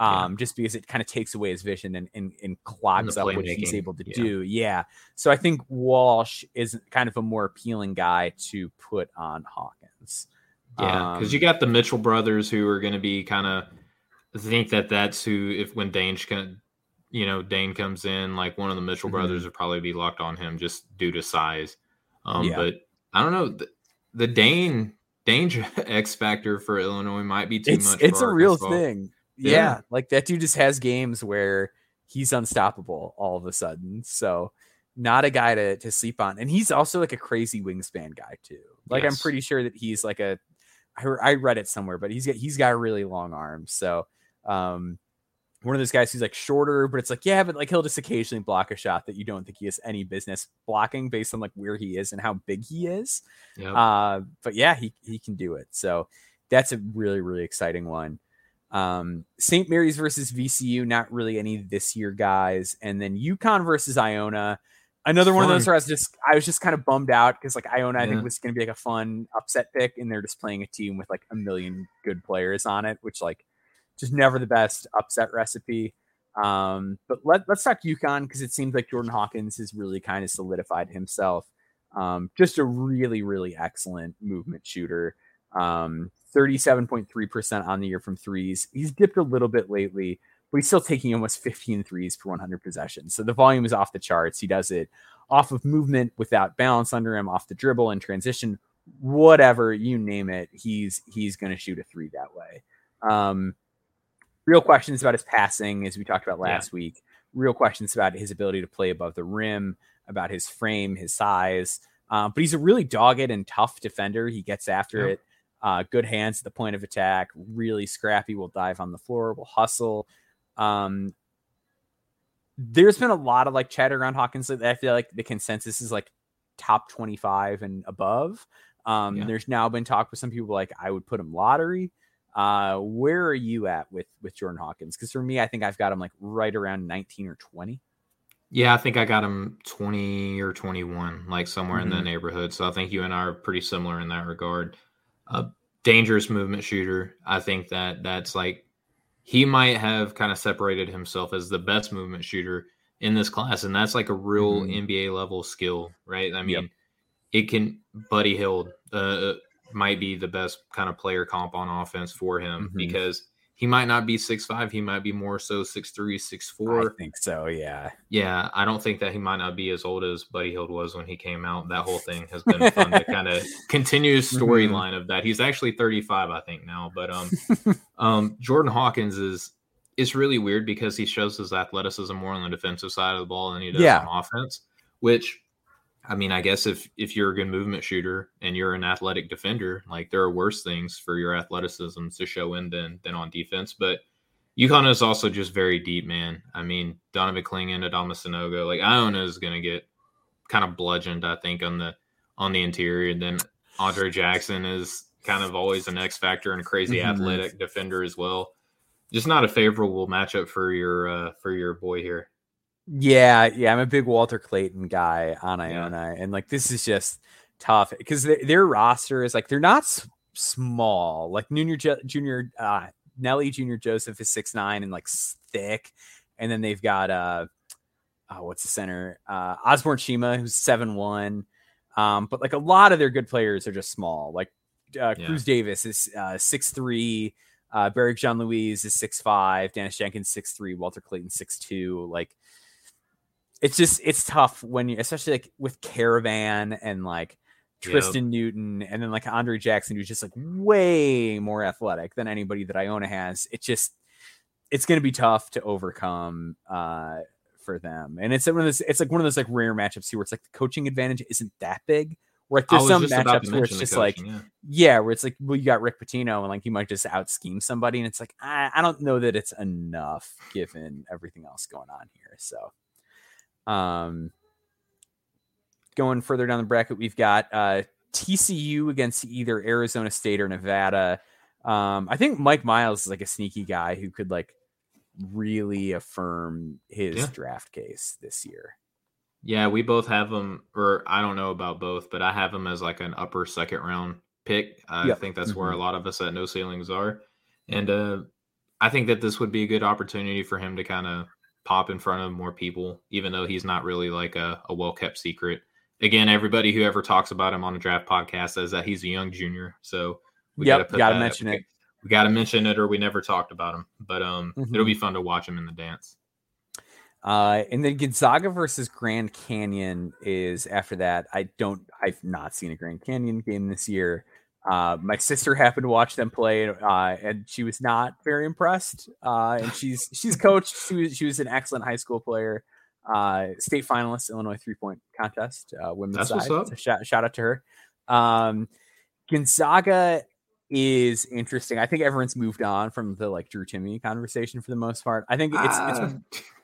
Um, yeah. just because it kind of takes away his vision and, and, and clogs up what he's able to yeah. do. Yeah. So I think Walsh is kind of a more appealing guy to put on Hawkins. Yeah, because um, you got the Mitchell brothers who are going to be kind of think that that's who if when can, you know, Dain comes in, like one of the Mitchell mm-hmm. brothers would probably be locked on him just due to size. Um, yeah. but I don't know the, the Dain Dainja X factor for Illinois might be too it's, much. It's a real thing. Yeah. yeah. Like that dude just has games where he's unstoppable all of a sudden. So not a guy to, to sleep on. And he's also like a crazy wingspan guy too. Like yes. I'm pretty sure that he's like a I, I read it somewhere, but he's got he's got really long arms. So um one of those guys who's like shorter, but it's like, yeah, but like he'll just occasionally block a shot that you don't think he has any business blocking based on like where he is and how big he is. Yep. Uh, but yeah, he he can do it. So that's a really, really exciting one. Um, St. Mary's versus VCU, not really any this year guys, and then UConn versus Iona. Another fun. one of those where I was just I was just kind of bummed out because like Iona yeah. I think was going to be like a fun upset pick, and they're just playing a team with like a million good players on it, which like just never the best upset recipe. Um, but let, let's talk UConn because it seems like Jordan Hawkins has really kind of solidified himself. Um, just a really, really excellent movement shooter. Um, 37.3% on the year from threes. He's dipped a little bit lately, but he's still taking almost 15 threes per 100 possessions. So the volume is off the charts. He does it off of movement without balance under him, off the dribble and transition, whatever you name it. He's he's going to shoot a three that way. Um, real questions about his passing, as we talked about last yeah. week. Real questions about his ability to play above the rim, about his frame, his size. Um, but he's a really dogged and tough defender. He gets after yeah. it. Uh, good hands at the point of attack, really scrappy, will dive on the floor, will hustle. Um, there's been a lot of like chatter around Hawkins. I feel like the consensus is like top 25 and above. Um, yeah. There's now been talk with some people like I would put him lottery. Uh, where are you at with with Jordan Hawkins? Because for me, I think I've got him like right around 19 or 20. Yeah, I think I got him 20 or 21, like somewhere mm-hmm. in the mm-hmm. neighborhood. So I think you and I are pretty similar in that regard. A dangerous movement shooter. I think that that's like he might have kind of separated himself as the best movement shooter in this class, and that's like a real mm-hmm. NBA level skill, right? I mean, yep. it can. Buddy Hield uh, might be the best kind of player comp on offense for him mm-hmm. because he might not be six five. He might be more so six three, six four. I think so. Yeah. Yeah. I don't think that he might not be as old as Buddy Hield was when he came out. That whole thing has been fun to kind of continue mm-hmm. storyline mm-hmm. of that. He's actually 35, I think, now. But um um Jordan Hawkins is it's really weird because he shows his athleticism more on the defensive side of the ball than he does yeah. on offense, which I mean, I guess if if you're a good movement shooter and you're an athletic defender, like there are worse things for your athleticism to show in than than on defense. But UConn is also just very deep, man. I mean, Donovan Clingan, Adama Sanogo, like Iona is gonna get kind of bludgeoned, I think, on the on the interior. And then Andre Jackson is kind of always an X factor and a crazy mm-hmm. athletic defender as well. Just not a favorable matchup for your uh, for your boy here. Yeah, yeah, I'm a big Walter Clayton guy on Iona, yeah. and like this is just tough because their roster is like they're not s- small. Like Junior Junior uh, Nelly Junior Joseph is six nine and like thick, and then they've got uh, oh, what's the center? Uh, Osborn Shema who's seven one. Um, but like a lot of their good players are just small. Like uh, yeah. Cruz Davis is uh, six three. Uh, Berrick JeanLouis is six five. Daniss Jenkins six three. Walter Clayton six two. Like it's just it's tough when you especially like with Karaban and like Tristan yep. Newton and then like Andre Jackson who's just like way more athletic than anybody that Iona has. It just it's going to be tough to overcome uh for them. And it's one of those it's like one of those like rare matchups here where it's like the coaching advantage isn't that big. Where like, there's some matchups where it's just coaching, like yeah. yeah. where it's like well you got Rick Pitino and like you might just out scheme somebody and it's like I, I don't know that it's enough given everything else going on here. So um, going further down the bracket, we've got uh, TCU against either Arizona State or Nevada. Um, I think Mike Miles is like a sneaky guy who could like really affirm his yeah. draft case this year. Yeah, we both have him, or I don't know about both, but I have him as like an upper second round pick. I yep. think that's mm-hmm. where a lot of us at No Ceilings are. And uh, I think that this would be a good opportunity for him to kind of pop in front of more people, even though he's not really like a, a well kept secret. Again, everybody who ever talks about him on a draft podcast says that he's a young junior. So we yep, gotta, gotta mention we, it. We gotta mention it, or we never talked about him. But um, mm-hmm. it'll be fun to watch him in the dance. Uh, and then Gonzaga versus Grand Canyon is after that. I don't, I've not seen a Grand Canyon game this year. Uh, my sister happened to watch them play, uh, and she was not very impressed. Uh, and she's she's coached. She was she was an excellent high school player, uh, state finalist, Illinois three point contest, uh, women's That's side. So shout, shout out to her. Um, Gonzaga is interesting. I think everyone's moved on from the like Drew Timme conversation for the most part. I think it's, it's ah.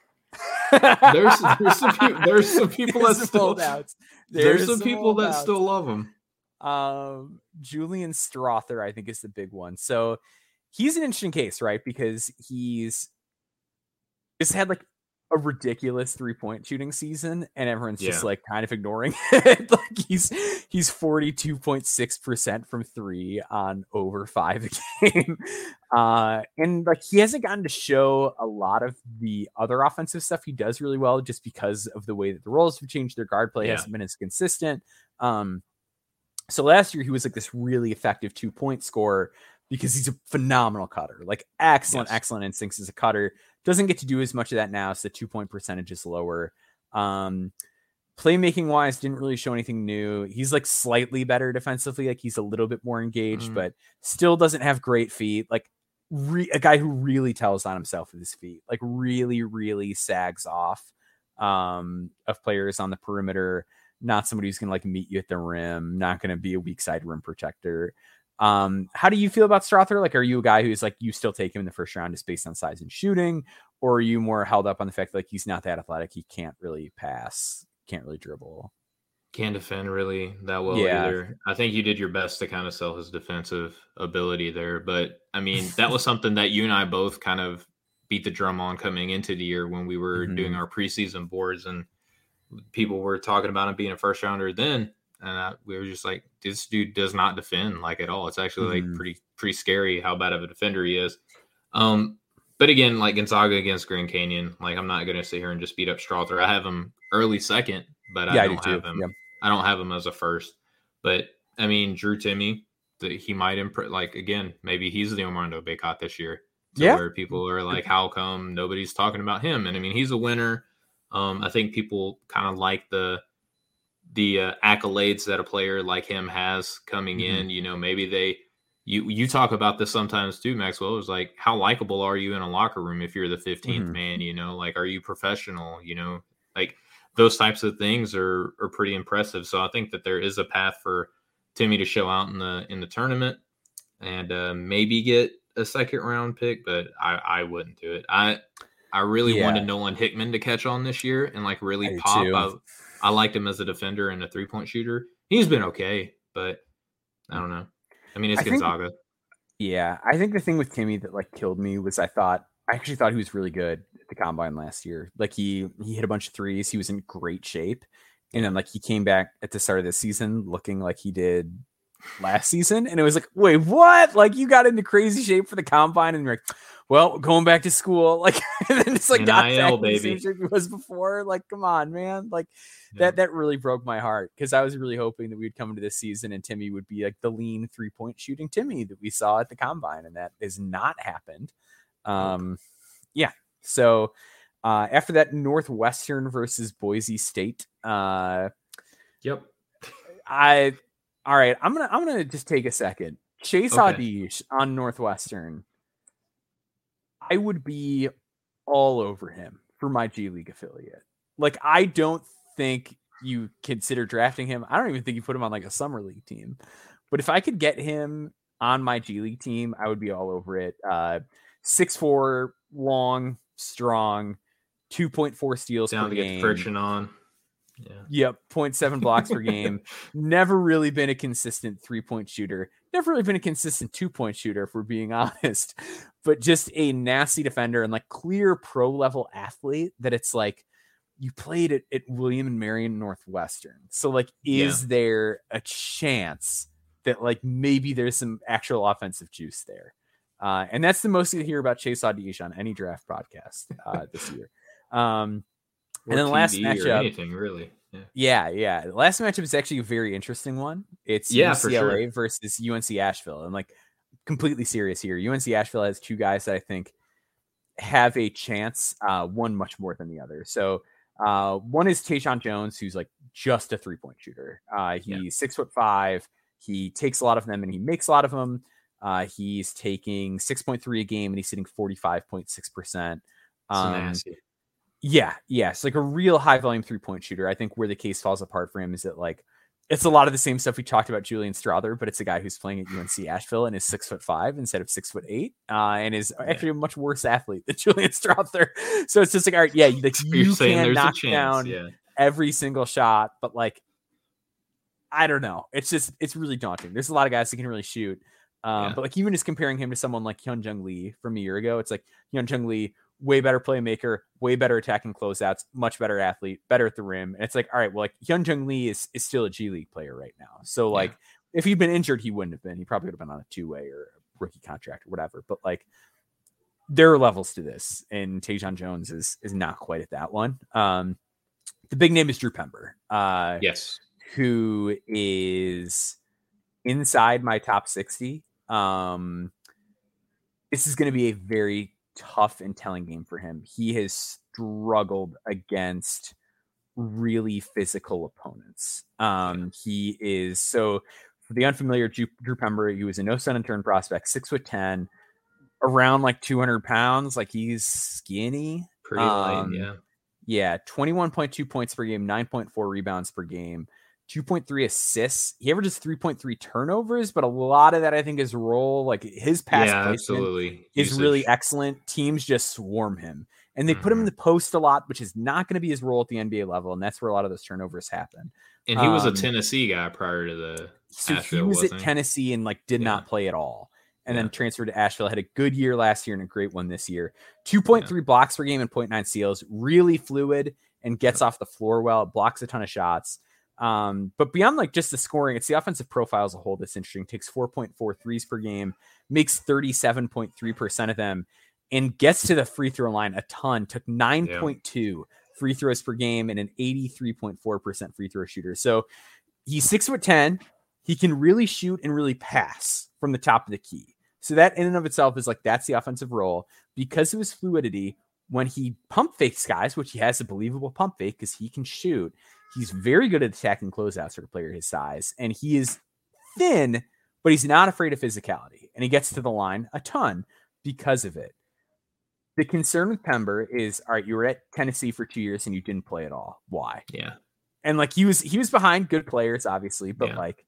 there's there's some, there's some people that still there's, there's some, some people that still love him. Um, Julian Strawther, I think, is the big one. So he's an interesting case, right? Because he's just had like a ridiculous three point shooting season, and everyone's yeah. just like kind of ignoring it. like he's he's 42.6% from three on over five a game. Uh, and like he hasn't gotten to show a lot of the other offensive stuff he does really well just because of the way that the roles have changed. Their guard play yeah. hasn't been as consistent. Um, so last year he was like this really effective two point scorer because he's a phenomenal cutter, like excellent, yes. excellent instincts as a cutter. Doesn't get to do as much of that now, so the two point percentage is lower. Um, playmaking wise, didn't really show anything new. He's like slightly better defensively, like he's a little bit more engaged, mm. but still doesn't have great feet. Like re- a guy who really tells on himself with his feet, like really, really sags off um, of players on the perimeter not somebody who's going to like meet you at the rim, not going to be a weak side rim protector. Um, how do you feel about Strawther? Like, are you a guy who's like you still take him in the first round just based on size and shooting, or are you more held up on the fact that like he's not that athletic, he can't really pass, can't really dribble? Can't defend really that well yeah. either. I think you did your best to kind of sell his defensive ability there, but I mean that was something that you and I both kind of beat the drum on coming into the year when we were mm-hmm. doing our preseason boards and people were talking about him being a first rounder then and I, we were just like, this dude does not defend like at all. It's actually mm-hmm. like pretty pretty scary how bad of a defender he is. Um, but again, like Gonzaga against Grand Canyon, like I'm not gonna sit here and just beat up Strawther. I have him early second, but I don't I do have him. Yeah. I don't have him as a first. But I mean, Drew Timme, that he might impress. Like again, maybe he's the Armando Bacot this year. yeah. Where people are like, how come nobody's talking about him? And I mean, he's a winner. Um, I think people kind of like the the uh, accolades that a player like him has coming mm-hmm. in. You know, maybe they you you talk about this sometimes too, Maxwell. It's like how likable are you in a locker room if you're the 15th mm-hmm. man? You know, like are you professional? You know, like those types of things are are pretty impressive. So I think that there is a path for Timme to show out in the in the tournament and uh, maybe get a second round pick, but I I wouldn't do it. I I really yeah. wanted Nolan Hickman to catch on this year and like really I pop. I, I liked him as a defender and a three point shooter. He's been okay, but I don't know. I mean, it's I Gonzaga. Think, yeah, I think the thing with Timme that like killed me was I thought I actually thought he was really good at the combine last year. Like he he hit a bunch of threes. He was in great shape, and then like he came back at the start of the season looking like he did last season, and it was like, wait, what? Like you got into crazy shape for the combine, and you're like, well, going back to school, like, and then it's like not baby. the same shape he was before. Like, come on, man. Like yeah. that that really broke my heart because I was really hoping that we'd come into this season and Timme would be like the lean three point shooting Timme that we saw at the combine, and that has not happened. Um, yeah. So uh, after that, Northwestern versus Boise State. Uh, yep. I all right. I'm gonna I'm gonna just take a second. Chase okay. On Northwestern I would be all over him for my G League affiliate. Like, I don't think you consider drafting him. I don't even think you put him on like a summer league team. But if I could get him on my G League team, I would be all over it. Uh, six four, long, strong, two point four steals Down per to game. Get friction on. Yeah. Yep, 0.7 blocks per game. Never really been a consistent three point shooter never really been a consistent two point shooter, if we're being honest, but just a nasty defender and like clear pro level athlete that it's like you played at, at William and Marion Northwestern. So, like, is yeah. there a chance that like maybe there's some actual offensive juice there? Uh, and that's the most you hear about Chase Audige on any draft podcast uh, this year. Um, and then the last matchup, anything really. Yeah. yeah, The last matchup is actually a very interesting one. It's yeah, UCLA sure. versus UNC Asheville. I'm like completely serious here. UNC Asheville has two guys that I think have a chance, uh, one much more than the other. So uh, one is Tayshawn Jones, who's like just a three point shooter. Uh, he's yeah. six foot five. He takes a lot of them and he makes a lot of them. Uh, he's taking 6.3 a game and he's hitting 45.6%. Um, yeah, yeah. It's like a real high volume three point shooter. I think where the case falls apart for him is that like it's a lot of the same stuff we talked about Julian Strawther, but it's a guy who's playing at UNC Asheville and is six foot five instead of six foot eight, uh, and is actually a much worse athlete than Julian Strawther. So it's just like, all right, yeah, like you can knock down yeah. every single shot, but like, I don't know. It's just it's really daunting. There's a lot of guys that can really shoot. Um, yeah. But like even just comparing him to someone like Hyunjung Lee from a year ago, it's like Hyunjung Lee way better playmaker, way better attacking closeouts, much better athlete, better at the rim. And it's like, all right, well, like Hyunjung Lee is, is still a G League player right now. So like yeah. if he'd been injured, he wouldn't have been. He probably would have been on a two way or a rookie contract or whatever. But like there are levels to this, and Tayshawn Jones is is not quite at that one. Um the big name is Drew Pember. Uh yes. Who is inside my top 60. Um this is going to be a very tough and telling game for him. He has struggled against really physical opponents. Um, he is so for the unfamiliar Drew, Drew Pember, he was a no sun and turn prospect, six foot ten, around like 200 pounds. Like he's skinny. Pretty um, light, yeah. Yeah, 21.2 points per game, 9.4 rebounds per game, 2.3 assists. He averages 3.3 turnovers, but a lot of that I think is role like his pass yeah, placement absolutely. is Usage. really excellent. Teams just swarm him. And they put him in Mhm. the post a lot, which is not going to be his role at the NBA level, and that's where a lot of those turnovers happen. And he was um, a Tennessee guy prior to the. So he was at he? Tennessee and like did Yeah. not play at all. And Yeah. then transferred to Asheville, had a good year last year and a great one this year. 2.3 blocks per game and 0.9 steals, really fluid and gets off the floor well, blocks a ton of shots. Um, but beyond like just the scoring, it's the offensive profile as a whole that's interesting. Takes 4.4 threes per game, makes 37.3% of them, and gets to the free throw line a ton. Took 9.2 free throws per game and an 83.4% free throw shooter. So he's six foot 10. He can really shoot and really pass from the top of the key. So that in and of itself is like that's the offensive role because of his fluidity. When he pump fakes guys, which he has a believable pump fake because he can shoot, he's very good at attacking closeouts for a player his size, and he is thin, but he's not afraid of physicality, and he gets to the line a ton because of it. The concern with Pember is, all right, you were at Tennessee for two years and you didn't play at all. Why? Yeah. and like he was he was behind good players obviously but Yeah. like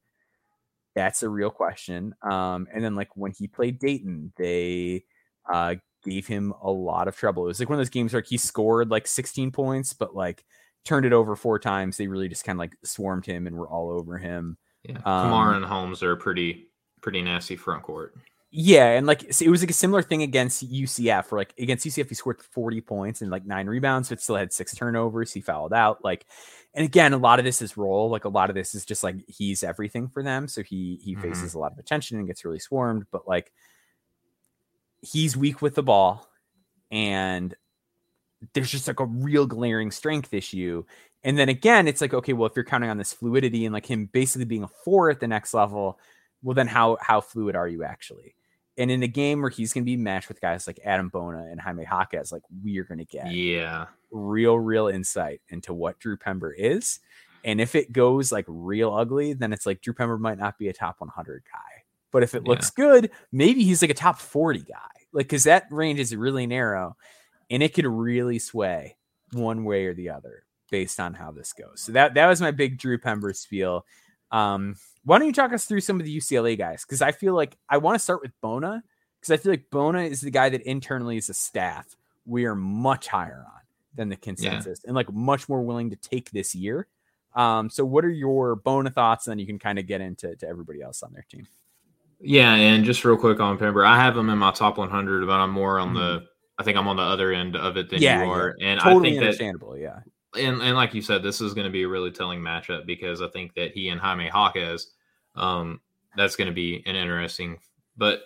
that's a real question um and then like when he played dayton they uh gave him a lot of trouble it was like one of those games where he scored like 16 points but like turned it over four times they really just kind of like swarmed him and were all over him Yeah. Um, Camara and Holmes are pretty pretty nasty front court. Yeah, and like it was like a similar thing against UCF, where like against UCF he scored 40 points and like nine rebounds, but still had six turnovers. He fouled out. Like, and again, a lot of this is role. Like a lot of this is just like he's everything for them. So he he Mhm. faces a lot of attention and gets really swarmed, but like he's weak with the ball, and there's just like a real glaring strength issue. And then again, it's like, okay, well, if you're counting on this fluidity and like him basically being a four at the next level, well, then how how fluid are you actually? And in a game where he's going to be matched with guys like Adem Bona and Jaime Jaquez, like we are going to get Yeah. real, real insight into what Drew Pember is. And if it goes like real ugly, then it's like Drew Pember might not be a top 100 guy. But if it looks good, maybe he's like a top 40 guy. Like, because that range is really narrow and it could really sway one way or the other based on how this goes. So that, that was my big Drew Pember spiel. Um, why don't you talk us through some of the UCLA guys? Because I feel like I want to start with Bona because I feel like Bona is the guy that internally as a staff we are much higher on than the consensus and like much more willing to take this year. Um, so what are your Bona thoughts? And then you can kind of get into to everybody else on their team. Yeah, and just real quick on Pember, I have him in my top 100, but I'm more on the. I think I'm on the other end of it than. Yeah, you are, and Totally I think that understandable. yeah. and and like you said, this is going to be a really telling matchup because I think that he and Jaime Jaquez, um, that's going to be an interesting. But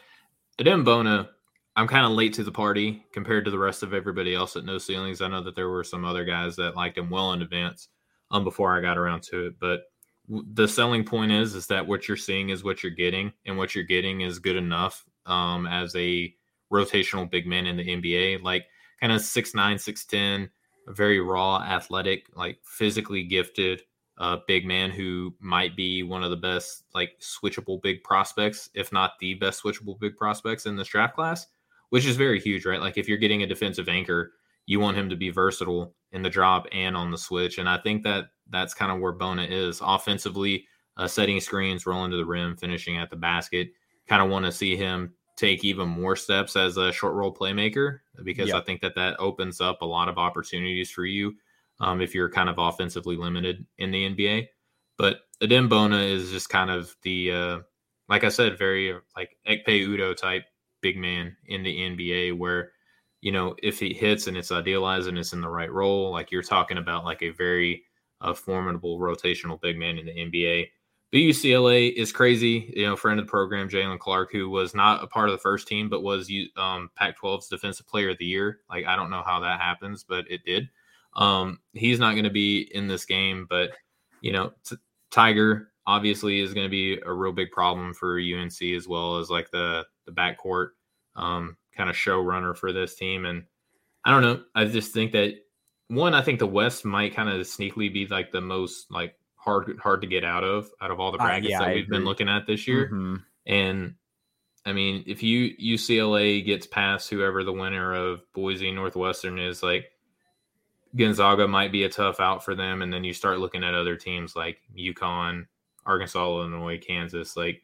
Adem Bona, I'm kind of late to the party compared to the rest of everybody else at No Ceilings. I know that there were some other guys that liked him well in advance, um, before I got around to it. But the selling point is is that what you're seeing is what you're getting, and what you're getting is good enough, um, as a rotational big man in the NBA, like kind of six nine, six ten very raw, athletic, like physically gifted uh, big man who might be one of the best, like switchable big prospects, if not the best switchable big prospects in this draft class, which is very huge, right? Like if you're getting a defensive anchor, you want him to be versatile in the drop and on the switch. And I think that that's kind of where Bona is offensively, uh, setting screens, rolling to the rim, finishing at the basket. Kind of want to see him take even more steps as a short role playmaker because Yep. I think that that opens up a lot of opportunities for you um, if you're kind of offensively limited in the NBA. But Adem Bona is just kind of the, uh, like I said, very like Ekpe Udoh type big man in the NBA where, you know, if he hits and it's idealized and it's in the right role, like you're talking about like a very uh, formidable rotational big man in the NBA. UCLA is crazy. You know, friend of the program, Jaylen Clark, who was not a part of the first team, but was um, Pac 12's Defensive Player of the Year. Like, I don't know how that happens, but it did. Um, he's not going to be in this game, but, you know, t- Tyger obviously is going to be a real big problem for UNC as well as like the, the backcourt um, kind of showrunner for this team. And I don't know. I just think that one, I think the West might kind of sneakily be like the most like hard hard to get out of out of all the Uh, brackets yeah, that I we've been looking at this year. Mhm. And I mean, if you UCLA gets past whoever the winner of Boise Northwestern is, like Gonzaga might be a tough out for them, and then you start looking at other teams like UConn, Arkansas, Illinois, Kansas. Like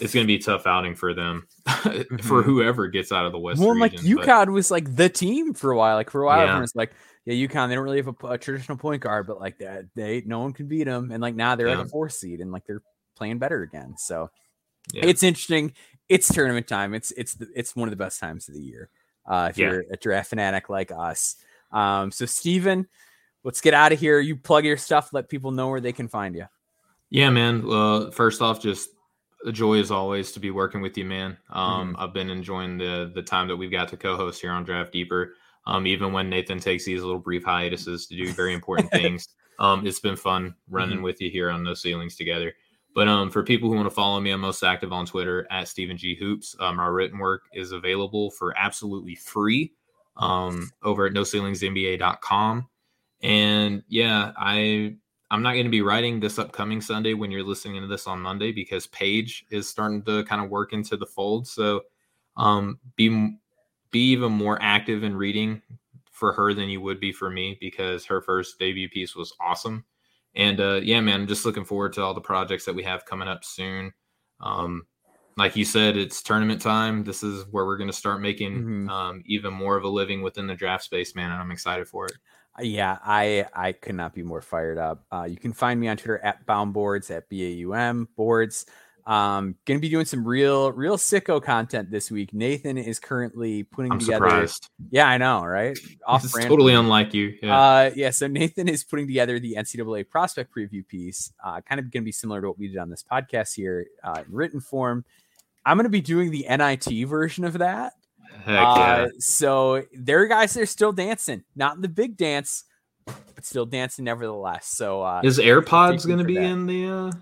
it's going to be a tough outing for them mm-hmm. for whoever gets out of the West. Well, region, like UConn but... was like the team for a while. Like for a while, yeah. it's like, yeah, UConn they don't really have a, a, traditional point guard, but like that they no one can beat them. And like now they're yeah. like a fourth seed and like they're playing better again. So yeah. it's interesting. It's tournament time. It's it's the, it's one of the best times of the year. Uh, if you're a draft fanatic like us. Um, so Stephen, let's get out of here. You plug your stuff. Let people know where they can find you. Yeah, man. Well, first off, just a joy as always to be working with you, man. Um, mm-hmm. I've been enjoying the the time that we've got to co-host here on Draft Deeper. Um, even when Nathan takes these little brief hiatuses to do very important things, um, it's been fun running mm-hmm. with you here on No Ceilings together. But um, for people who want to follow me, I'm most active on Twitter at Stephen G Hoops. Um, our written work is available for absolutely free um, over at NoCeilingsNBA.com. And yeah, I I'm not going to be writing this upcoming Sunday when you're listening to this on Monday because Paige is starting to kind of work into the fold. So um, be be even more active in reading for her than you would be for me because her first debut piece was awesome. And uh, yeah, man, I'm just looking forward to all the projects that we have coming up soon. Um, like you said, it's tournament time. This is where we're going to start making mm-hmm. um, even more of a living within the draft space, man. And I'm excited for it. Yeah, I I could not be more fired up. Uh, you can find me on Twitter at Bourds at B A U M boards. Um, gonna be doing some real real sicko content this week. Nathan is currently putting I'm together. Surprised. Yeah, I know, right? Off brand. Totally unlike you. Yeah. Uh, yeah. So Nathan is putting together the NCAA prospect preview piece. Uh, kind of gonna be similar to what we did on this podcast here uh, in written form. I'm gonna be doing the NIT version of that. Heck yeah. Uh, so there are guys that are still dancing, not in the big dance, but still dancing nevertheless. So uh, is AirPods going to be that. in the?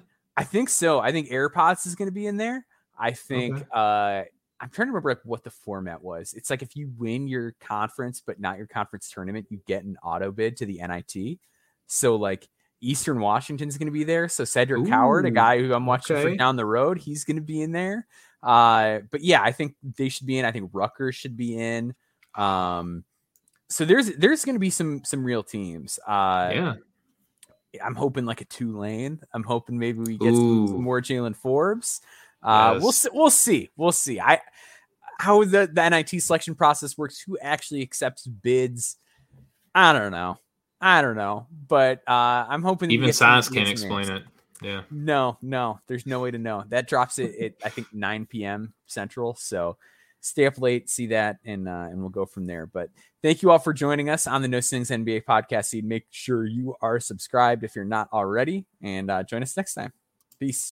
I think so. I think AirPods is going to be in there. I think okay. uh, I'm trying to remember like what the format was. It's like if you win your conference but not your conference tournament, you get an auto bid to the NIT. So like Eastern Washington's going to be there. So Cedric Ooh, Coward, a guy who I'm watching okay. down the road, he's going to be in there. Uh, but yeah, I think they should be in. I think Rutgers should be in. Um, so there's there's going to be some some real teams. Uh, yeah. I'm hoping like a Tulane. I'm hoping maybe we get some, some, more Jaylen Forbes. Uh, yes. We'll see. We'll see. We'll see. I how the the NIT selection process works. Who actually accepts bids? I don't know. I don't know. But uh, I'm hoping even Science can't explain it. Yeah. No, no, there's no way to know. That drops it at I think 9 p.m. Central. So stay up late, see that, and uh, and we'll go from there. But thank you all for joining us on the No Ceilings NBA podcast feed. Make sure you are subscribed if you're not already, and uh, join us next time. Peace.